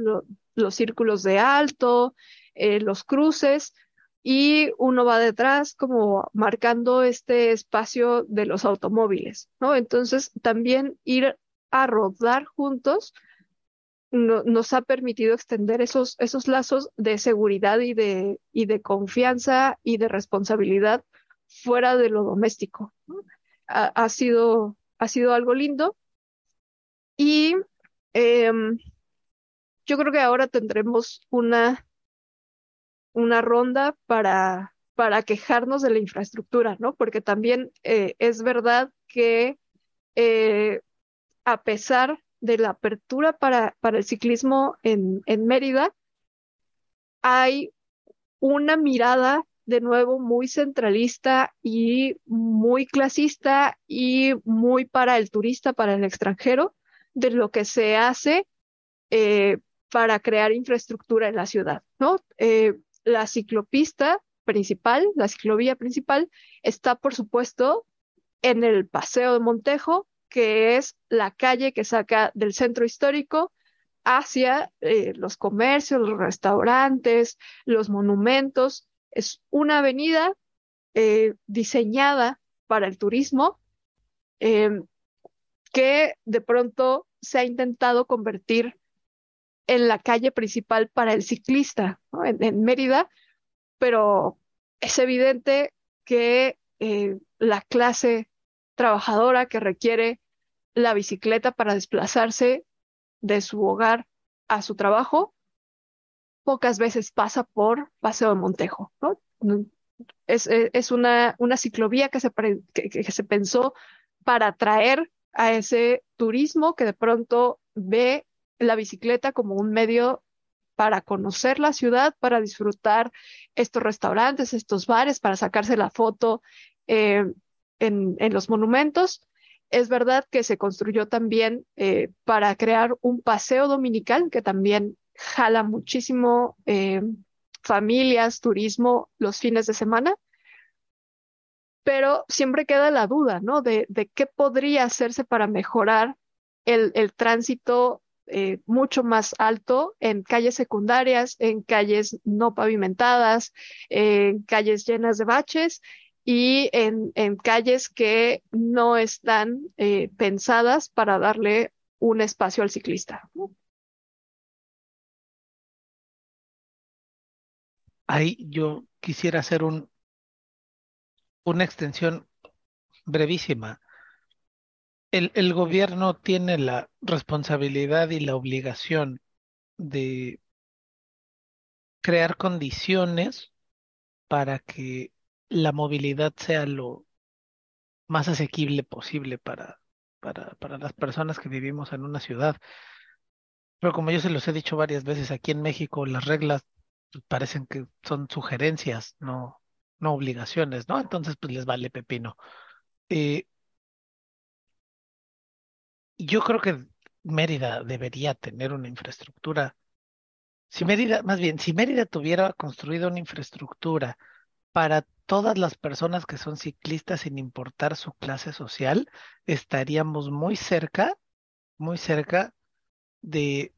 los círculos de alto, eh, los cruces, y uno va detrás como marcando este espacio de los automóviles, ¿no? Entonces, también ir a rodar juntos nos ha permitido extender esos, esos lazos de seguridad y de, y de confianza y de responsabilidad fuera de lo doméstico. Ha, sido, ha sido algo lindo. Y em, yo creo que ahora tendremos una, una ronda para, para quejarnos de la infraestructura, ¿no? Porque también eh, es verdad que eh, a pesar de la apertura para, para el ciclismo en, en Mérida, hay una mirada de nuevo muy centralista y muy clasista y muy para el turista, para el extranjero, de lo que se hace eh, para crear infraestructura en la ciudad, ¿no? Eh, la ciclopista principal, la ciclovía principal, está, por supuesto, en el Paseo de Montejo, que es la calle que saca del centro histórico hacia eh, los comercios, los restaurantes, los monumentos. Es una avenida eh, diseñada para el turismo em, que de pronto se ha intentado convertir en la calle principal para el ciclista en, Mérida, pero es evidente que eh, la clase trabajadora que requiere la bicicleta para desplazarse de su hogar a su trabajo, pocas veces pasa por Paseo de Montejo. Es, es una, una, ciclovía que se, que se pensó para atraer a ese turismo que de pronto ve la bicicleta como un medio para conocer la ciudad, para disfrutar estos restaurantes, estos bares, para sacarse la foto eh, en, los monumentos. Es verdad que se construyó también eh, para crear un paseo dominical que también jala muchísimo eh, familias, turismo los fines de semana. Pero siempre queda la duda, ¿no? De, qué podría hacerse para mejorar el, el tránsito eh, mucho más alto en calles secundarias, en calles no pavimentadas, en calles llenas de baches y en, calles que no están eh, pensadas para darle un espacio al ciclista. Ahí yo quisiera hacer un, una extensión brevísima el, gobierno tiene la responsabilidad y la obligación de crear condiciones para que la movilidad sea lo más asequible posible para, para, para las personas que vivimos en una ciudad. Pero como yo se los he dicho varias veces, aquí en México las reglas parecen que son sugerencias, no, no obligaciones, ¿no? Entonces, pues les vale pepino. Eh, yo creo que Mérida debería tener una infraestructura. Si Mérida, más bien, si Mérida tuviera construido una infraestructura para todas las personas que son ciclistas sin importar su clase social, estaríamos muy cerca, muy cerca de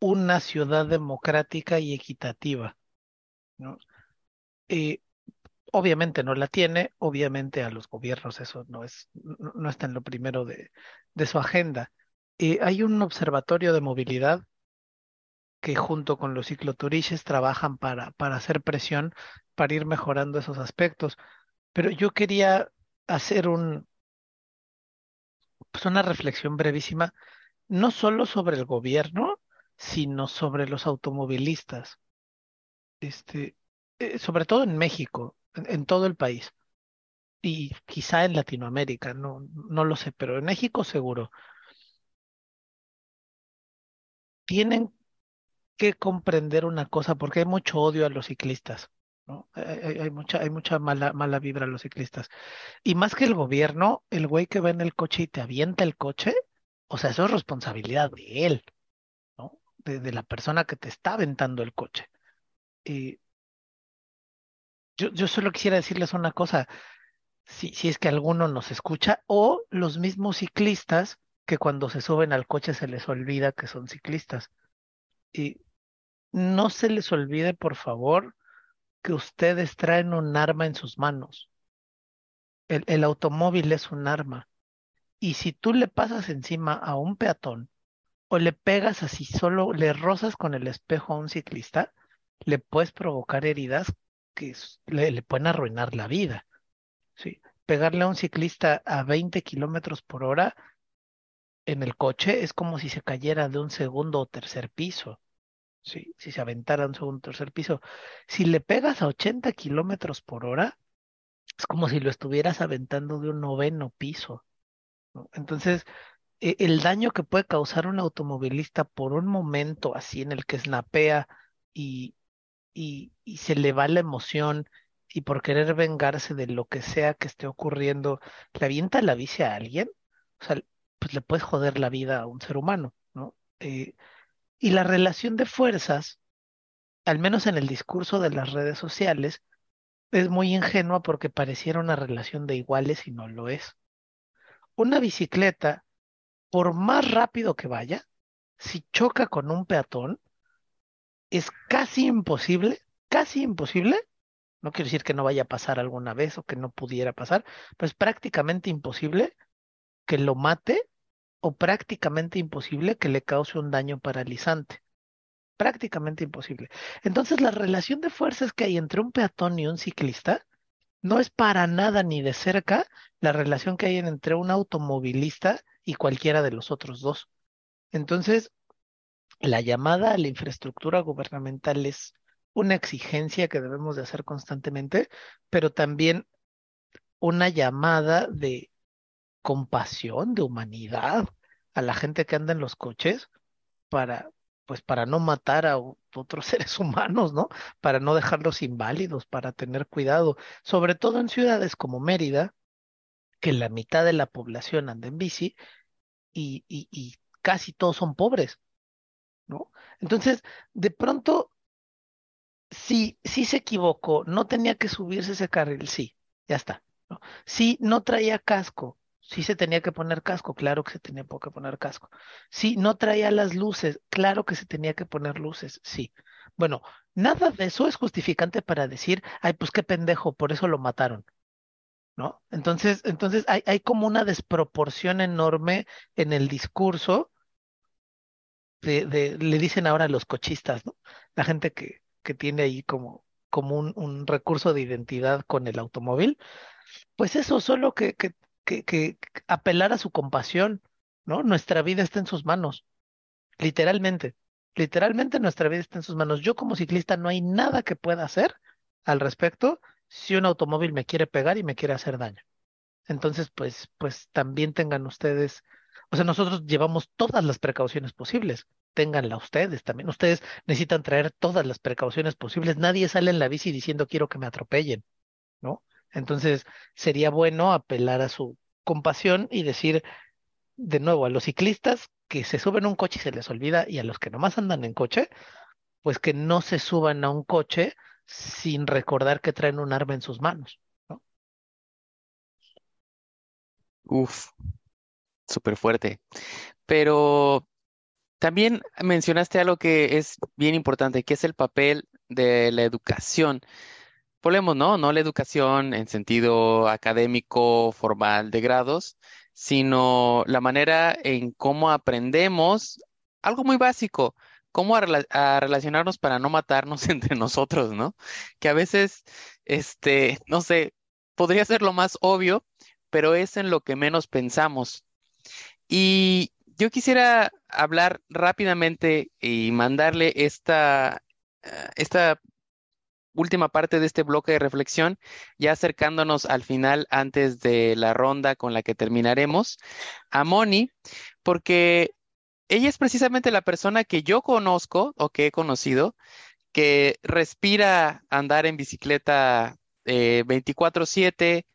una ciudad democrática y equitativa. ¿no? Obviamente no la tiene, obviamente a los gobiernos eso no es, no, está en lo primero de, de su agenda. Eh, hay un observatorio de movilidad que junto con los cicloturiches trabajan para, para hacer presión para ir mejorando esos aspectos. Pero yo quería hacer un, pues una reflexión brevísima, no solo sobre el gobierno, sino sobre los automovilistas. Este, eh, sobre todo en México, en, todo el país y quizá en Latinoamérica, no, no lo sé, pero en México seguro. Tienen que comprender una cosa, porque hay mucho odio a los ciclistas, ¿no? Hay, mucha, hay mucha mala, mala vibra a los ciclistas. Y más que el gobierno, el güey que va en el coche y te avienta el coche, o sea, eso es responsabilidad de él, De, la persona que te está aventando el coche. Y yo, solo quisiera decirles una cosa, si, si es que alguno nos escucha, o los mismos ciclistas que cuando se suben al coche se les olvida que son ciclistas. Y no se les olvide, por favor, que ustedes traen un arma en sus manos. El, automóvil es un arma. Y si tú le pasas encima a un peatón o le pegas así, solo le rozas con el espejo a un ciclista, le puedes provocar heridas que le, pueden arruinar la vida. ¿sí? Pegarle a un ciclista a 20 kilómetros por hora en el coche es como si se cayera de un segundo o tercer piso. ¿sí? Si se aventara a un segundo o tercer piso. Si le pegas a 80 kilómetros por hora, es como si lo estuvieras aventando de un noveno piso. Entonces, el daño que puede causar un automovilista por un momento así en el que snapea y, y, y se le va la emoción y por querer vengarse de lo que sea que esté ocurriendo, le avienta la bici a alguien, o sea, pues le puedes joder la vida a un ser humano, ¿no? Eh, y la relación de fuerzas, al menos en el discurso de las redes sociales, es muy ingenua porque pareciera una relación de iguales y no lo es. Una bicicleta, por más rápido que vaya, si choca con un peatón, es casi imposible, casi imposible, no quiero decir que no vaya a pasar alguna vez o que no pudiera pasar, pero es prácticamente imposible que lo mate o prácticamente imposible que le cause un daño paralizante. Prácticamente imposible. Entonces, la relación de fuerzas que hay entre un peatón y un ciclista no es para nada ni de cerca la relación que hay entre un automovilista y cualquiera de los otros dos. Entonces, la llamada a la infraestructura gubernamental es una exigencia que debemos de hacer constantemente, pero también una llamada de compasión, de humanidad a la gente que anda en los coches para, pues para no matar a otros [laughs] seres humanos, ¿no? Para no dejarlos inválidos, para tener cuidado, sobre todo en ciudades como Mérida, que la mitad de la población anda en bici y, y, casi todos son pobres, ¿no? Entonces, de pronto, sí, sí se equivocó, no tenía que subirse ese carril, sí, ya está. Sí, no traía casco, sí se tenía que poner casco, claro que se tenía que poner casco. Sí, no traía las luces, claro que se tenía que poner luces, sí. Bueno, nada de eso es justificante para decir, ay, pues qué pendejo, por eso lo mataron, ¿no? Entonces, entonces hay, hay como una desproporción enorme en el discurso de, le dicen ahora a los cochistas, ¿no? La gente que, que tiene ahí como, como un, un recurso de identidad con el automóvil, pues eso, solo que, que, que apelar a su compasión, ¿no? Nuestra vida está en sus manos, literalmente. Literalmente nuestra vida está en sus manos. Yo como ciclista no hay nada que pueda hacer al respecto si un automóvil me quiere pegar y me quiere hacer daño. Entonces, pues, pues también tengan ustedes, o sea, nosotros llevamos todas las precauciones posibles. Ténganla ustedes también. Ustedes necesitan traer todas las precauciones posibles. Nadie sale en la bici diciendo quiero que me atropellen, ¿no? Entonces, sería bueno apelar a su compasión y decir de nuevo a los ciclistas que se suben a un coche y se les olvida y a los que nomás andan en coche, pues que no se suban a un coche sin recordar que traen un arma en sus manos, ¿no? Uf, súper fuerte. Pero también mencionaste algo que es bien importante, que es el papel de la educación. ¿No? No la educación en sentido académico, formal, de grados, sino la manera en cómo aprendemos algo muy básico, cómo a, a relacionarnos para no matarnos [laughs] entre nosotros, ¿no? Que a veces, este, no sé, podría ser lo más obvio, pero es en lo que menos pensamos. Y yo quisiera hablar rápidamente y mandarle esta, eh, esta última parte de este bloque de reflexión, ya acercándonos al final antes de la ronda con la que terminaremos, a Moni, porque ella es precisamente la persona que yo conozco o que he conocido, que respira andar en bicicleta eh, 24/7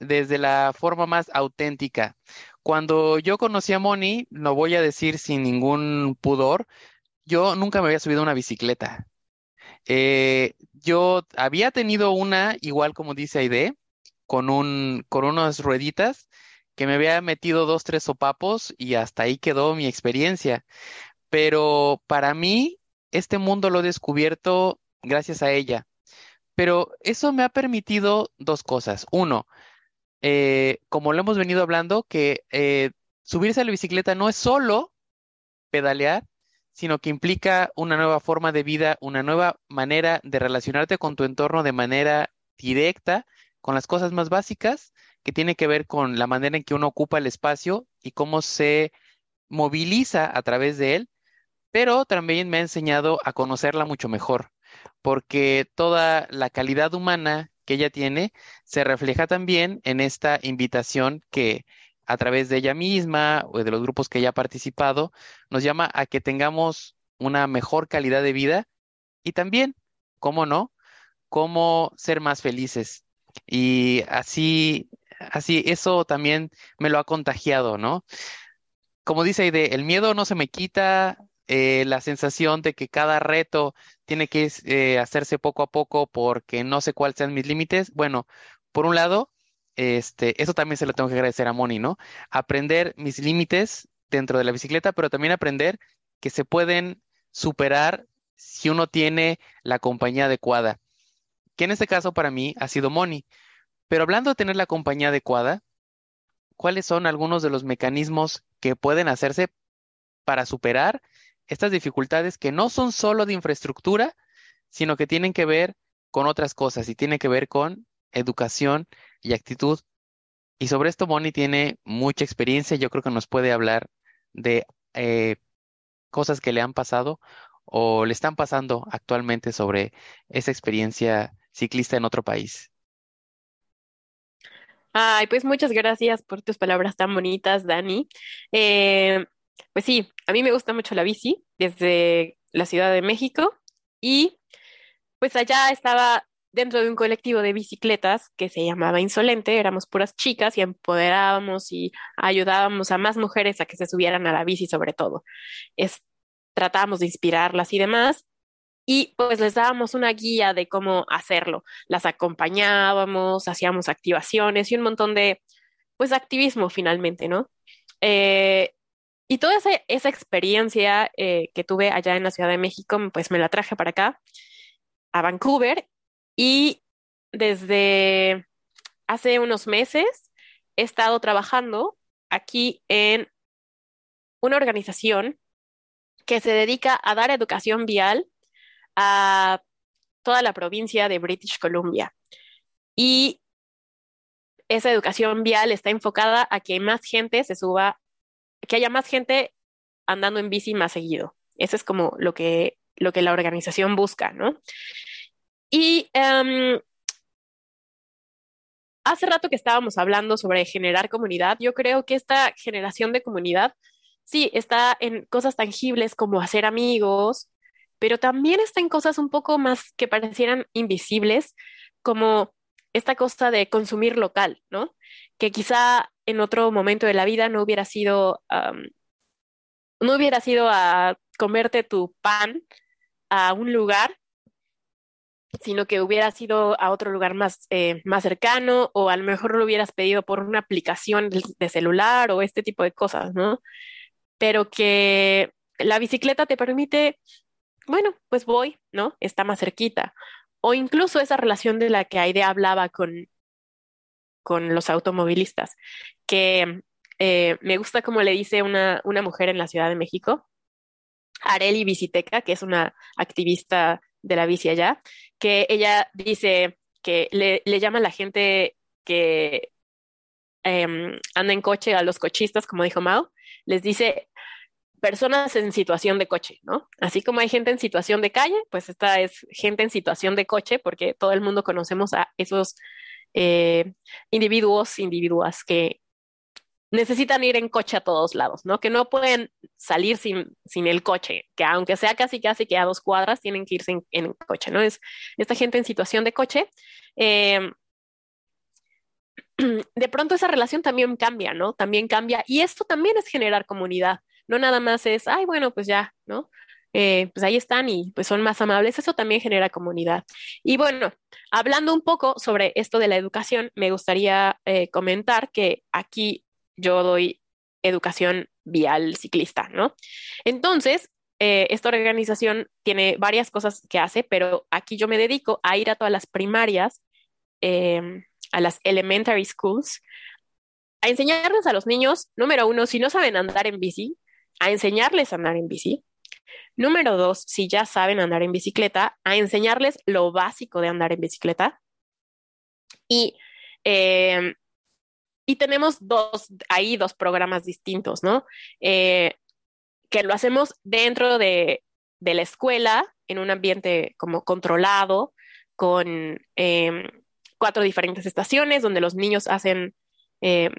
desde la forma más auténtica. Cuando yo conocí a Moni, lo voy a decir sin ningún pudor, yo nunca me había subido a una bicicleta. Eh, yo había tenido una, igual como dice Aide, con un, con unas rueditas que me había metido dos, tres sopapos y hasta ahí quedó mi experiencia. Pero para mí, este mundo lo he descubierto gracias a ella. Pero eso me ha permitido dos cosas. Uno, eh, como lo hemos venido hablando, que eh, subirse a la bicicleta no es solo pedalear, sino que implica una nueva forma de vida, una nueva manera de relacionarte con tu entorno de manera directa, con las cosas más básicas, que tiene que ver con la manera en que uno ocupa el espacio y cómo se moviliza a través de él, pero también me ha enseñado a conocerla mucho mejor, porque toda la calidad humana que ella tiene se refleja también en esta invitación que a través de ella misma o de los grupos que ella ha participado, nos llama a que tengamos una mejor calidad de vida y también, ¿cómo no? Cómo ser más felices. Y así, así, eso también me lo ha contagiado, ¿no? Como dice Aide, el miedo no se me quita, eh, la sensación de que cada reto tiene que eh, hacerse poco a poco porque no sé cuáles sean mis límites. Bueno, por un lado, este, eso también se lo tengo que agradecer a Moni, ¿no? Aprender mis límites dentro de la bicicleta, pero también aprender que se pueden superar si uno tiene la compañía adecuada, que en este caso para mí ha sido Moni. Pero hablando de tener la compañía adecuada, ¿cuáles son algunos de los mecanismos que pueden hacerse para superar estas dificultades que no son solo de infraestructura, sino que tienen que ver con otras cosas y tienen que ver con educación y actitud. Y sobre esto Moni tiene mucha experiencia, yo creo que nos puede hablar de eh, cosas que le han pasado o le están pasando actualmente sobre esa experiencia ciclista en otro país. Ay, pues muchas gracias por tus palabras tan bonitas, Dani. Eh, pues sí, a mí me gusta mucho la bici desde la Ciudad de México y pues allá estaba dentro de un colectivo de bicicletas que se llamaba Insolente, éramos puras chicas y empoderábamos y ayudábamos a más mujeres a que se subieran a la bici sobre todo. Es, tratábamos de inspirarlas y demás y pues les dábamos una guía de cómo hacerlo. Las acompañábamos, hacíamos activaciones y un montón de pues activismo finalmente, ¿no? Eh, y toda esa, esa experiencia eh, que tuve allá en la Ciudad de México, pues me la traje para acá, a Vancouver, y desde hace unos meses he estado trabajando aquí en una organización que se dedica a dar educación vial a toda la provincia de British Columbia. Y esa educación vial está enfocada a que más gente se suba, que haya más gente andando en bici más seguido. Eso es como lo que, lo que la organización busca, ¿no? Y em, hace rato que estábamos hablando sobre generar comunidad, yo creo que esta generación de comunidad, sí, está en cosas tangibles como hacer amigos, pero también está en cosas un poco más que parecieran invisibles, como esta cosa de consumir local, ¿no? Que quizá en otro momento de la vida no hubiera sido, no hubiera sido a comerte tu pan a un lugar sino que hubiera sido a otro lugar más, eh, más cercano o a lo mejor lo hubieras pedido por una aplicación de, celular o este tipo de cosas, ¿no? Pero que la bicicleta te permite, bueno, pues voy, ¿no? Está más cerquita. O incluso esa relación de la que Aide hablaba con, con los automovilistas, que eh, me gusta como le dice una, una mujer en la Ciudad de México, Areli Biciteca, que es una activista de la bici allá, que ella dice que le, le llama a la gente que em, anda en coche, a los cochistas, como dijo Mao, les dice personas en situación de coche, ¿no? Así como hay gente en situación de calle, pues esta es gente en situación de coche, porque todo el mundo conocemos a esos eh, individuos, individuas que necesitan ir en coche a todos lados, ¿no? Que no pueden salir sin, sin el coche, que aunque sea casi casi que a dos cuadras, tienen que irse en, coche, ¿no? Es esta gente en situación de coche. Eh, [clears throat] de pronto esa relación también cambia, ¿no? También cambia. Y esto también es generar comunidad. No nada más es, ay, bueno, pues ya, ¿no? Eh, pues ahí están y pues son más amables, eso también genera comunidad. Y bueno, hablando un poco sobre esto de la educación, me gustaría eh, comentar que aquí yo doy educación vial ciclista, ¿no? Entonces, eh, esta organización tiene varias cosas que hace, pero aquí yo me dedico a ir a todas las primarias, em, a las elementary schools, a enseñarles a los niños, número uno, si no saben andar en bici, a enseñarles a andar en bici. Número dos, si ya saben andar en bicicleta, a enseñarles lo básico de andar en bicicleta. Y eh, y tenemos dos, ahí dos programas distintos, ¿no? Eh, que lo hacemos dentro de, de, la escuela, en un ambiente como controlado, con em, cuatro diferentes estaciones donde los niños hacen, em,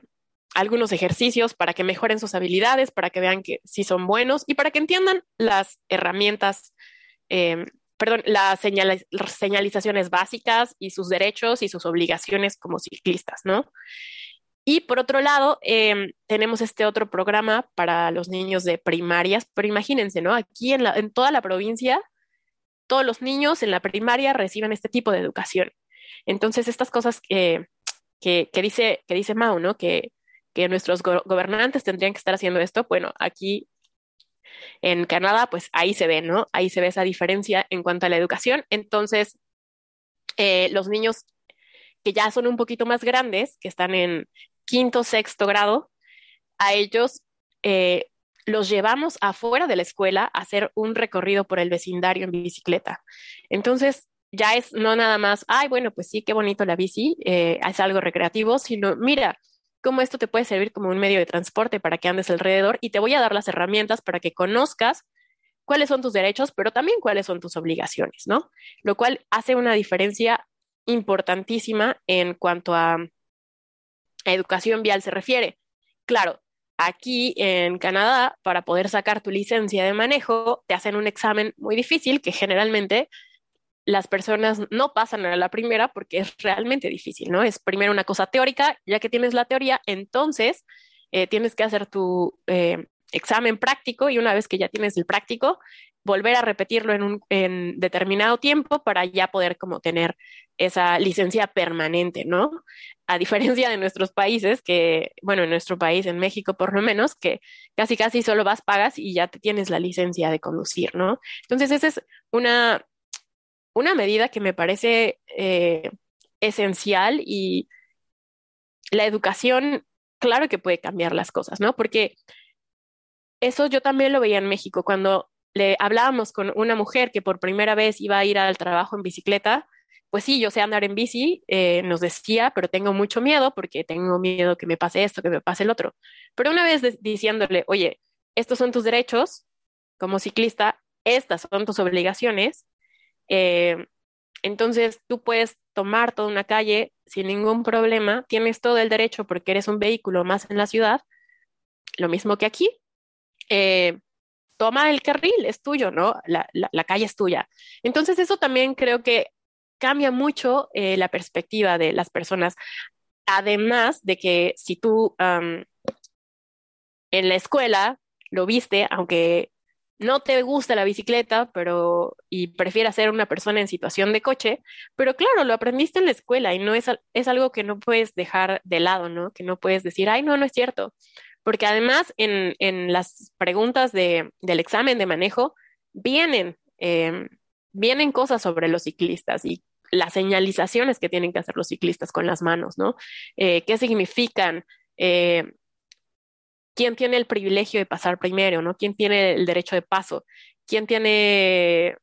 algunos ejercicios para que mejoren sus habilidades, para que vean que sí son buenos y para que entiendan las herramientas, em, perdón, las señalizaciones básicas y sus derechos y sus obligaciones como ciclistas, ¿no? Y por otro lado, em, tenemos este otro programa para los niños de primarias, pero imagínense, ¿no? Aquí en, en toda la provincia, todos los niños en la primaria reciben este tipo de educación. Entonces, estas cosas que, que, dice, que dice Mao, ¿no? Que, que nuestros gobernantes tendrían que estar haciendo esto, bueno, aquí en Canadá, pues ahí se ve, ¿no? Ahí se ve esa diferencia en cuanto a la educación. Entonces, eh, los niños que ya son un poquito más grandes, que están en quinto, sexto grado, a ellos eh, los llevamos afuera de la escuela a hacer un recorrido por el vecindario en bicicleta. Entonces, ya es no nada más, ay, bueno, pues sí, qué bonito la bici, eh, es algo recreativo, sino, mira, cómo esto te puede servir como un medio de transporte para que andes alrededor y te voy a dar las herramientas para que conozcas cuáles son tus derechos, pero también cuáles son tus obligaciones, ¿no? Lo cual hace una diferencia importantísima en cuanto a educación vial se refiere. Claro, aquí en Canadá, para poder sacar tu licencia de manejo, te hacen un examen muy difícil que generalmente las personas no pasan a la primera porque es realmente difícil, ¿no? Es primero una cosa teórica, ya que tienes la teoría, entonces eh, tienes que hacer tu eh, examen práctico y una vez que ya tienes el práctico, volver a repetirlo en un determinado tiempo para ya poder como tener esa licencia permanente, ¿no? A diferencia de nuestros países, que, bueno, en nuestro país, en México por lo menos, que casi casi solo vas, pagas y ya te tienes la licencia de conducir, ¿no? Entonces, esa es una, una medida que me parece eh, esencial y la educación, claro que puede cambiar las cosas, ¿no? Porque eso yo también lo veía en México, cuando le hablábamos con una mujer que por primera vez iba a ir al trabajo en bicicleta, pues sí, yo sé andar en bici, eh, nos decía, pero tengo mucho miedo porque tengo miedo que me pase esto, que me pase el otro. Pero una vez diciéndole, oye, estos son tus derechos como ciclista, estas son tus obligaciones, eh, entonces tú puedes tomar toda una calle sin ningún problema, tienes todo el derecho porque eres un vehículo más en la ciudad, lo mismo que aquí. Eh, toma el carril, es tuyo, ¿no? La, calle es tuya. Entonces eso también creo que cambia mucho eh, la perspectiva de las personas. Además de que si tú en la escuela lo viste, aunque no te gusta la bicicleta, pero y prefieres ser una persona en situación de coche, pero claro, lo aprendiste en la escuela y no es, es algo que no puedes dejar de lado, ¿no? Que no puedes decir, ay, no, no es cierto. Porque además en, en las preguntas de, del examen de manejo vienen, em, vienen cosas sobre los ciclistas y las señalizaciones que tienen que hacer los ciclistas con las manos, ¿no? Eh, ¿Qué significan? Eh, quién tiene el privilegio de pasar primero, ¿no? ¿Quién tiene el derecho de paso? ¿Quién tiene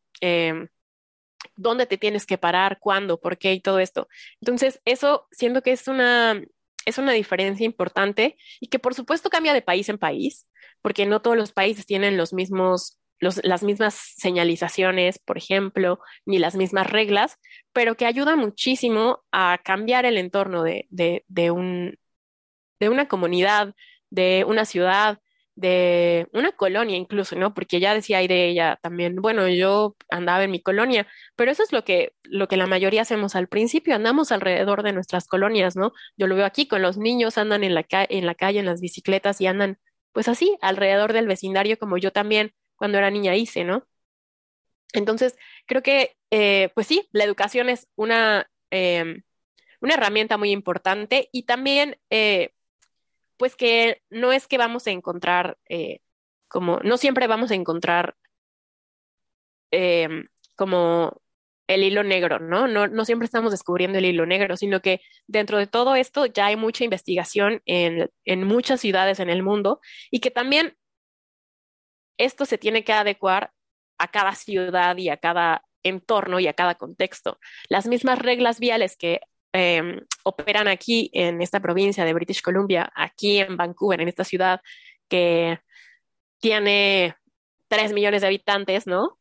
dónde te tienes que parar, cuándo, por qué y todo esto? Entonces, eso siento que es una, es una diferencia importante y que por supuesto cambia de país en país, porque no todos los países tienen los mismos las mismas señalizaciones, por ejemplo, ni las mismas reglas, pero que ayuda muchísimo a cambiar el entorno de, de, un, de una comunidad, de una ciudad, de una colonia incluso, ¿no? Porque ya decía ahí de ella también, bueno, yo andaba en mi colonia, pero eso es lo que, lo que la mayoría hacemos al principio, andamos alrededor de nuestras colonias, ¿no? Yo lo veo aquí con los niños, andan en la, en la calle, en las bicicletas y andan, pues así, alrededor del vecindario, como yo también cuando era niña hice, ¿no? Entonces, creo que, eh, pues sí, la educación es una, em, una herramienta muy importante y también eh, pues que no es que vamos a encontrar, eh, como, no siempre vamos a encontrar em, como el hilo negro, ¿no? ¿no? No siempre estamos descubriendo el hilo negro, sino que dentro de todo esto ya hay mucha investigación en, en muchas ciudades en el mundo y que también esto se tiene que adecuar a cada ciudad y a cada entorno y a cada contexto. Las mismas reglas viales que Em, operan aquí en esta provincia de British Columbia, aquí en Vancouver, en esta ciudad que tiene 3 millones de habitantes, ¿no?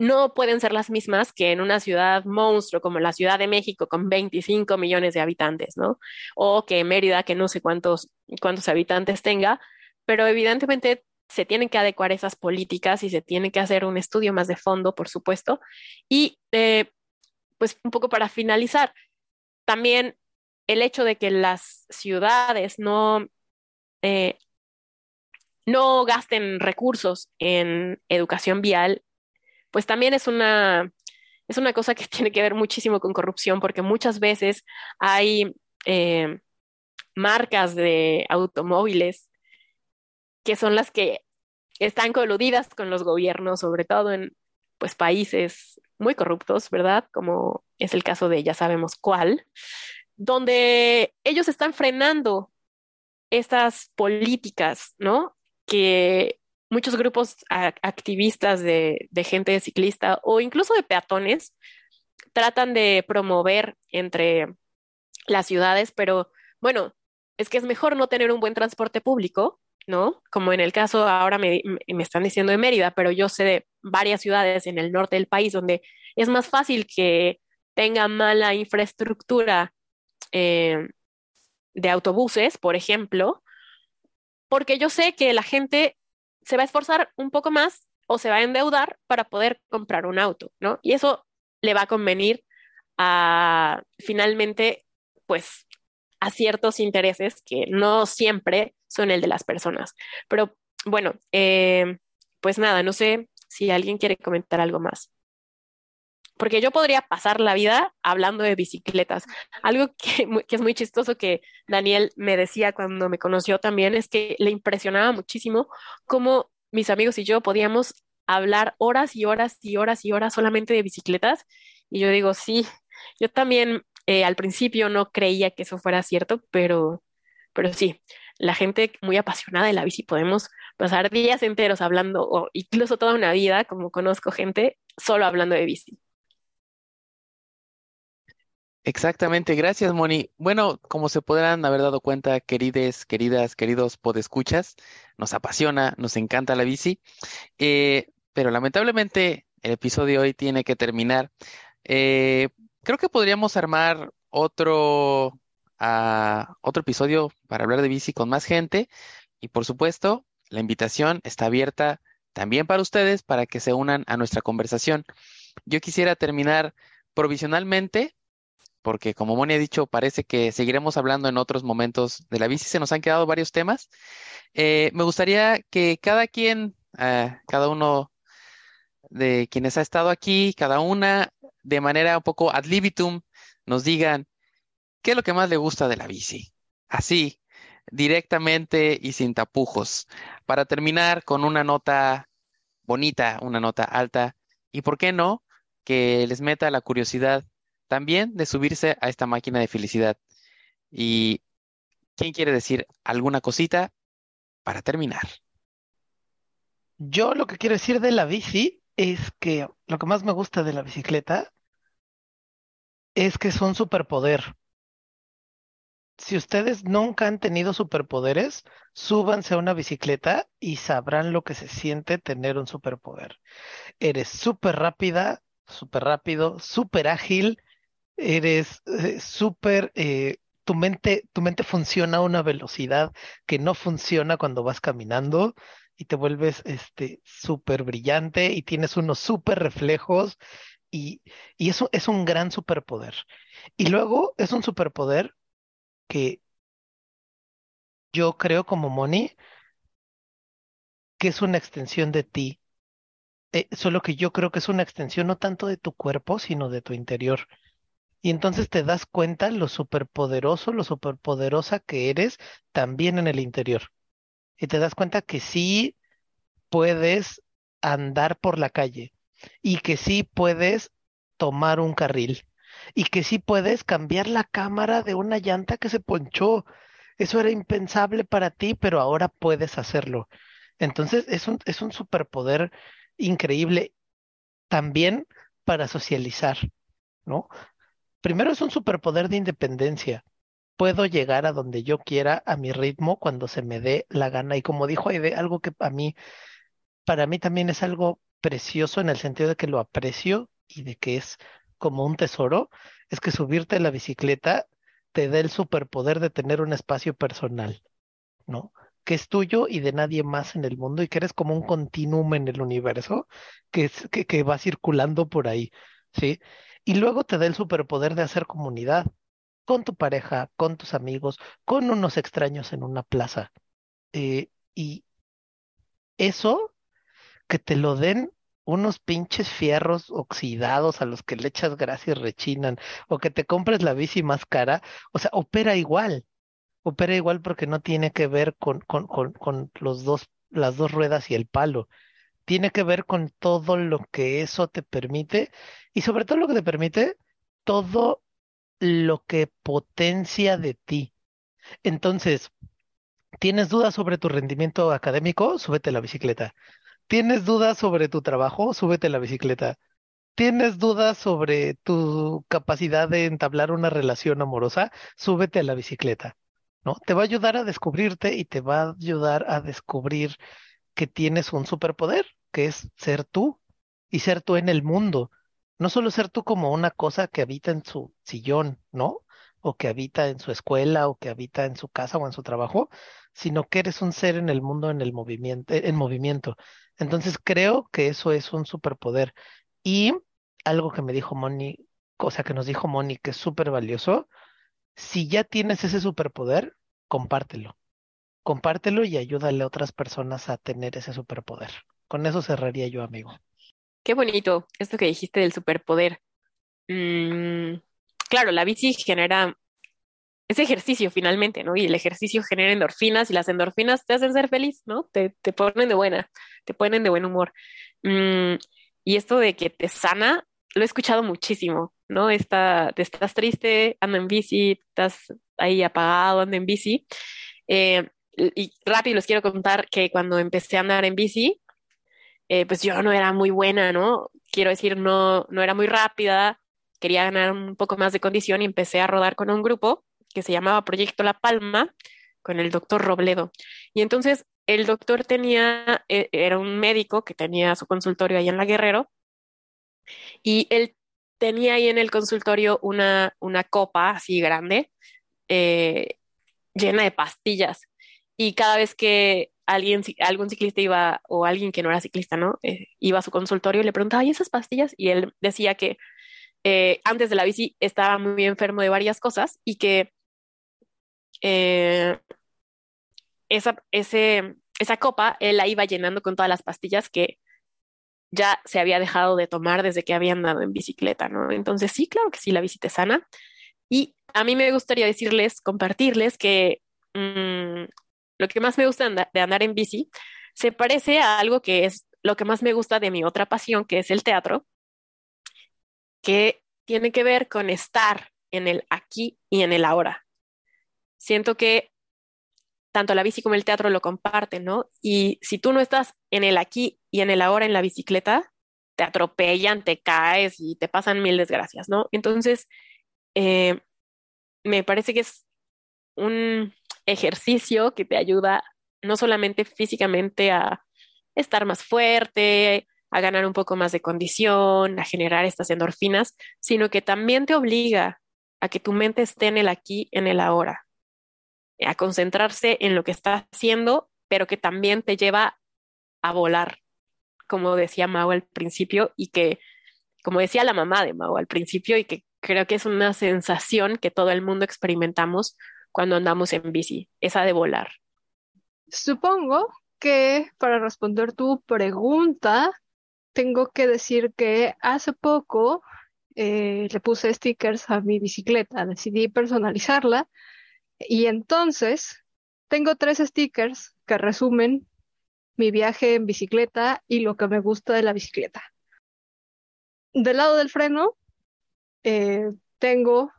no pueden ser las mismas que en una ciudad monstruo como la Ciudad de México con 25 millones de habitantes, ¿no? O que Mérida, que no sé cuántos, cuántos habitantes tenga, pero evidentemente se tienen que adecuar esas políticas y se tiene que hacer un estudio más de fondo, por supuesto. Y eh, pues un poco para finalizar, también el hecho de que las ciudades no, eh, no gasten recursos en educación vial pues también es una, es una cosa que [laughs] tiene que ver muchísimo con corrupción, porque muchas veces hay eh, marcas de automóviles que son las que están coludidas con los gobiernos, sobre todo en pues países muy corruptos, ¿verdad? Como es el caso de ya sabemos cuál, donde ellos están frenando estas políticas, ¿no? Que muchos grupos activistas de, gente ciclista o incluso de peatones tratan de promover entre las ciudades, pero bueno, es que es mejor no tener un buen transporte público, ¿no? Como en el caso ahora me, están diciendo de Mérida, pero yo sé de varias ciudades en el norte del país donde es más fácil que tenga mala infraestructura eh, de autobuses, por ejemplo, porque yo sé que la gente se va a esforzar un poco más o se va a endeudar para poder comprar un auto, ¿no? Y eso le va a convenir a finalmente, pues, a ciertos intereses que no siempre son el de las personas. Pero bueno, eh, pues nada, no sé si alguien quiere comentar algo más. Porque yo podría pasar la vida hablando de bicicletas. Algo [laughs] que, es muy chistoso que Daniel me decía cuando me conoció también es que le impresionaba muchísimo cómo mis amigos y yo podíamos hablar horas y horas y horas y horas solamente de bicicletas. Y yo digo, sí, yo también eh, al principio no creía que eso fuera cierto, pero, pero sí, la gente muy apasionada de la bici podemos pasar días enteros hablando, o incluso toda una vida, como conozco gente, solo hablando de bici. Exactamente, gracias Moni. Bueno, como se podrán haber dado cuenta, querides, queridas, queridos podescuchas, nos apasiona, nos encanta la bici, eh, pero lamentablemente el episodio de hoy tiene que terminar. Eh, creo que podríamos armar otro, ah, otro episodio para hablar de bici con más gente y por supuesto, la invitación está abierta también para ustedes para que se unan a nuestra conversación. Yo quisiera terminar provisionalmente porque como Moni ha dicho, parece que seguiremos hablando en otros momentos de la bici. Se nos han quedado varios temas. Eh, me gustaría que cada quien, eh, cada uno de quienes ha estado aquí, cada una, de manera un poco ad libitum, nos digan qué es lo que más le gusta de la bici. Así, directamente y sin tapujos. Para terminar con una nota bonita, una nota alta. Y por qué no, que les meta la curiosidad también de subirse a esta máquina de felicidad. ¿Y quién quiere decir alguna cosita para terminar? Yo lo que quiero decir de la bici es que lo que más me gusta de la bicicleta es que es un superpoder. Si ustedes nunca han tenido superpoderes, súbanse a una bicicleta y sabrán lo que se siente tener un superpoder. Eres súper rápida, súper rápido, súper ágil, eres eh, súper, eh, tu mente, tu mente funciona a una velocidad que no funciona cuando vas caminando y te vuelves este súper brillante y tienes unos súper reflejos y, y eso es un gran superpoder. Y luego es un superpoder que yo creo como Moni que es una extensión de ti. Eh, solo que yo creo que es una extensión no tanto de tu cuerpo, sino de tu interior. Y entonces te das cuenta lo superpoderoso, lo superpoderosa que eres también en el interior. Y te das cuenta que sí puedes andar por la calle y que sí puedes tomar un carril y que sí puedes cambiar la cámara de una llanta que se ponchó. Eso era impensable para ti, pero ahora puedes hacerlo. Entonces es un, es un superpoder increíble también para socializar, ¿no? Primero es un superpoder de independencia. Puedo llegar a donde yo quiera a mi ritmo cuando se me dé la gana. Y como dijo Aide, algo que a mí, para mí también es algo precioso en el sentido de que lo aprecio y de que es como un tesoro, es que subirte a la bicicleta te da el superpoder de tener un espacio personal, ¿no? Que es tuyo y de nadie más en el mundo y que eres como un continuum en el universo que, es, que, va circulando por ahí, ¿sí? Y luego te da el superpoder de hacer comunidad con tu pareja, con tus amigos, con unos extraños en una plaza. Eh, y eso, que te lo den unos pinches fierros oxidados a los que le echas grasa y rechinan, o que te compres la bici más cara, o sea, opera igual. Opera igual porque no tiene que ver con, con, con, los dos, las dos ruedas y el palo. Tiene que ver con todo lo que eso te permite y sobre todo lo que te permite todo lo que potencia de ti. Entonces, ¿tienes dudas sobre tu rendimiento académico? Súbete la bicicleta. ¿Tienes dudas sobre tu trabajo? Súbete a la bicicleta. ¿Tienes dudas sobre tu capacidad de entablar una relación amorosa? Súbete a la bicicleta, ¿no? Te va a ayudar a descubrirte y te va a ayudar a descubrir que tienes un superpoder, que es ser tú y ser tú en el mundo. No solo ser tú como una cosa que habita en su sillón, ¿no? O que habita en su escuela, o que habita en su casa o en su trabajo, sino que eres un ser en el mundo en el movimiento, en movimiento. Entonces creo que eso es un superpoder. Y algo que me dijo Moni, cosa que nos dijo Moni, que es súper valioso, si ya tienes ese superpoder, compártelo. Compártelo y ayúdale a otras personas a tener ese superpoder. Con eso cerraría yo, amigo. Qué bonito esto que dijiste del superpoder. Mm, claro, la bici genera ese ejercicio finalmente, ¿no? Y el ejercicio genera endorfinas y las endorfinas te hacen ser feliz, ¿no? Te, te ponen de buena, te ponen de buen humor. Mm, y esto de que te sana, lo he escuchado muchísimo, ¿no? Está, te estás triste, anda en bici, estás ahí apagado, anda en bici. Eh, y rápido les quiero contar que cuando empecé a andar en bici, eh, pues yo no era muy buena, ¿no? Quiero decir, no, no era muy rápida, quería ganar un poco más de condición y empecé a rodar con un grupo que se llamaba Proyecto La Palma, con el doctor Robledo. Y entonces el doctor tenía, e, era un médico que tenía su consultorio ahí en La Guerrero, y él tenía ahí en el consultorio una, una copa así grande, eh, llena de pastillas. Y cada vez que alguien, algún ciclista iba, o alguien que no era ciclista, ¿no? Eh, iba a su consultorio y le preguntaba, ¿y esas pastillas? Y él decía que eh, antes de la bici estaba muy enfermo de varias cosas y que eh, esa, esa copa él la iba llenando con todas las pastillas que ya se había dejado de tomar desde que había andado en bicicleta, ¿no? Entonces sí, claro que sí, la bici te sana. Y a mí me gustaría decirles, compartirles que mm, lo que más me gusta de andar en bici se parece a algo que es lo que más me gusta de mi otra pasión, que es el teatro, que tiene que ver con estar en el aquí y en el ahora. Siento que tanto la bici como el teatro lo comparten, ¿no? Y si tú no estás en el aquí y en el ahora en la bicicleta, te atropellan, te caes y te pasan mil desgracias, ¿no? Entonces, eh, me parece que es un ejercicio que te ayuda no solamente físicamente a estar más fuerte, a ganar un poco más de condición, a generar estas endorfinas, sino que también te obliga a que tu mente esté en el aquí, en el ahora, a concentrarse en lo que está haciendo, pero que también te lleva a volar, como decía Mao al principio, y que, como decía la mamá de Mao al principio, y que creo que es una sensación que todo el mundo experimentamos cuando andamos en bici, esa de volar. Supongo que para responder tu pregunta, tengo que decir que hace poco eh, le puse stickers a mi bicicleta, decidí personalizarla y entonces tengo tres stickers que resumen mi viaje en bicicleta y lo que me gusta de la bicicleta. Del lado del freno eh, tengo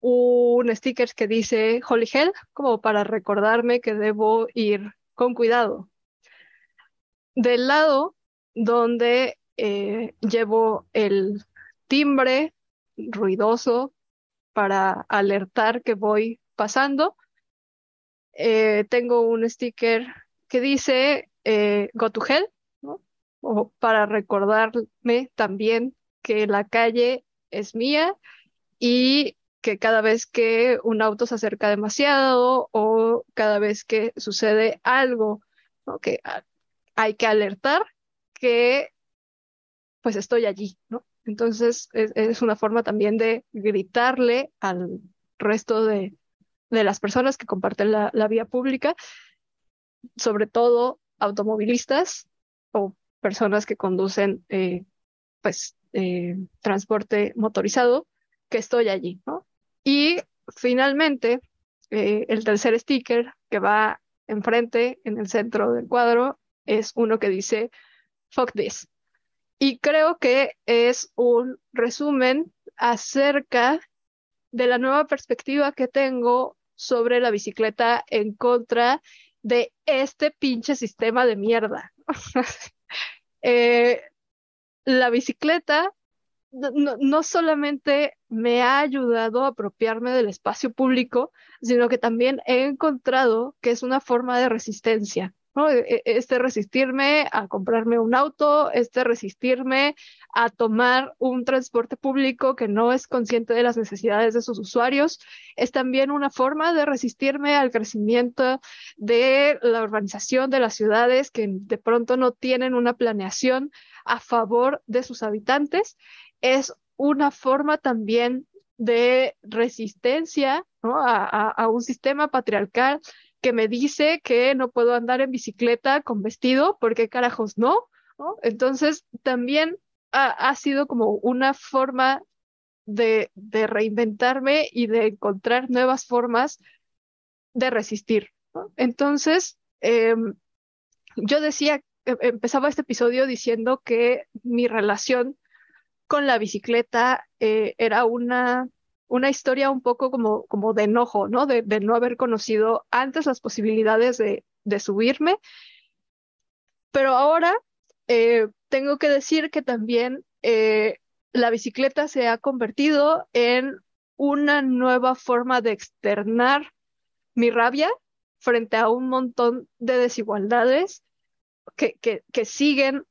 un sticker que dice Holy Hell, como para recordarme que debo ir con cuidado. Del lado donde eh, llevo el timbre ruidoso para alertar que voy pasando, eh, tengo un sticker que dice eh, Go to Hell, o para recordarme también que la calle es mía y que cada vez que un auto se acerca demasiado o cada vez que sucede algo que hay que alertar que pues estoy allí, ¿no? Entonces es, una forma también de gritarle al resto de, las personas que comparten la, vía pública, sobre todo automovilistas o personas que conducen eh, pues eh, transporte motorizado, que estoy allí, ¿no? Y finalmente, eh, el tercer sticker que va enfrente, en el centro del cuadro, es uno que dice, fuck this. Y creo que es un resumen acerca de la nueva perspectiva que tengo sobre la bicicleta en contra de este pinche sistema de mierda. [laughs] Eh, la bicicleta no, solamente me ha ayudado a apropiarme del espacio público, sino que también he encontrado que es una forma de resistencia. E, e, este resistirme a comprarme un auto, este resistirme a tomar un transporte público que no es consciente de las necesidades de sus usuarios, es también una forma de resistirme al crecimiento de la urbanización de las ciudades que de pronto no tienen una planeación a favor de sus habitantes. Es una forma también de resistencia a, un sistema patriarcal que me dice que no puedo andar en bicicleta con vestido, porque carajos no, Entonces también ha, sido como una forma de, reinventarme y de encontrar nuevas formas de resistir. Entonces, em, yo decía, em, empezaba este episodio diciendo que mi relación con la bicicleta eh, era una, una historia un poco como, como de enojo, ¿no? De, no haber conocido antes las posibilidades de, subirme. Pero ahora eh, tengo que decir que también eh, la bicicleta se ha convertido en una nueva forma de externar mi rabia frente a un montón de desigualdades que, que siguen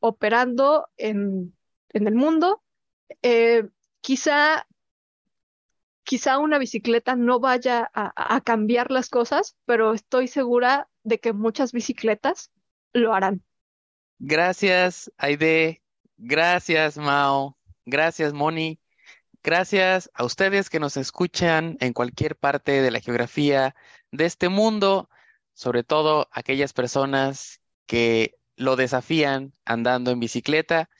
operando en, en el mundo. Eh, quizá, quizá una bicicleta no vaya a, cambiar las cosas, pero estoy segura de que muchas bicicletas lo harán. Gracias, Aide. Gracias, Mao. Gracias, Moni. Gracias a ustedes que nos escuchan en cualquier parte de la geografía de este mundo, sobre todo aquellas personas que lo desafían andando en bicicleta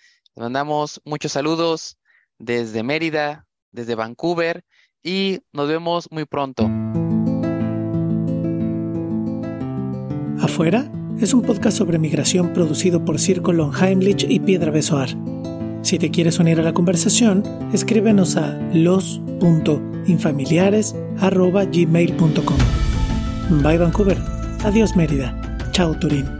mandamos muchos saludos desde Mérida, desde Vancouver y nos vemos muy pronto. Afuera es un podcast sobre migración producido por Círculo Heimlich y Piedra Besoar. Si te quieres unir a la conversación, escríbenos a los.infamiliares.gmail.com. Bye Vancouver. Adiós Mérida. Chao Turín.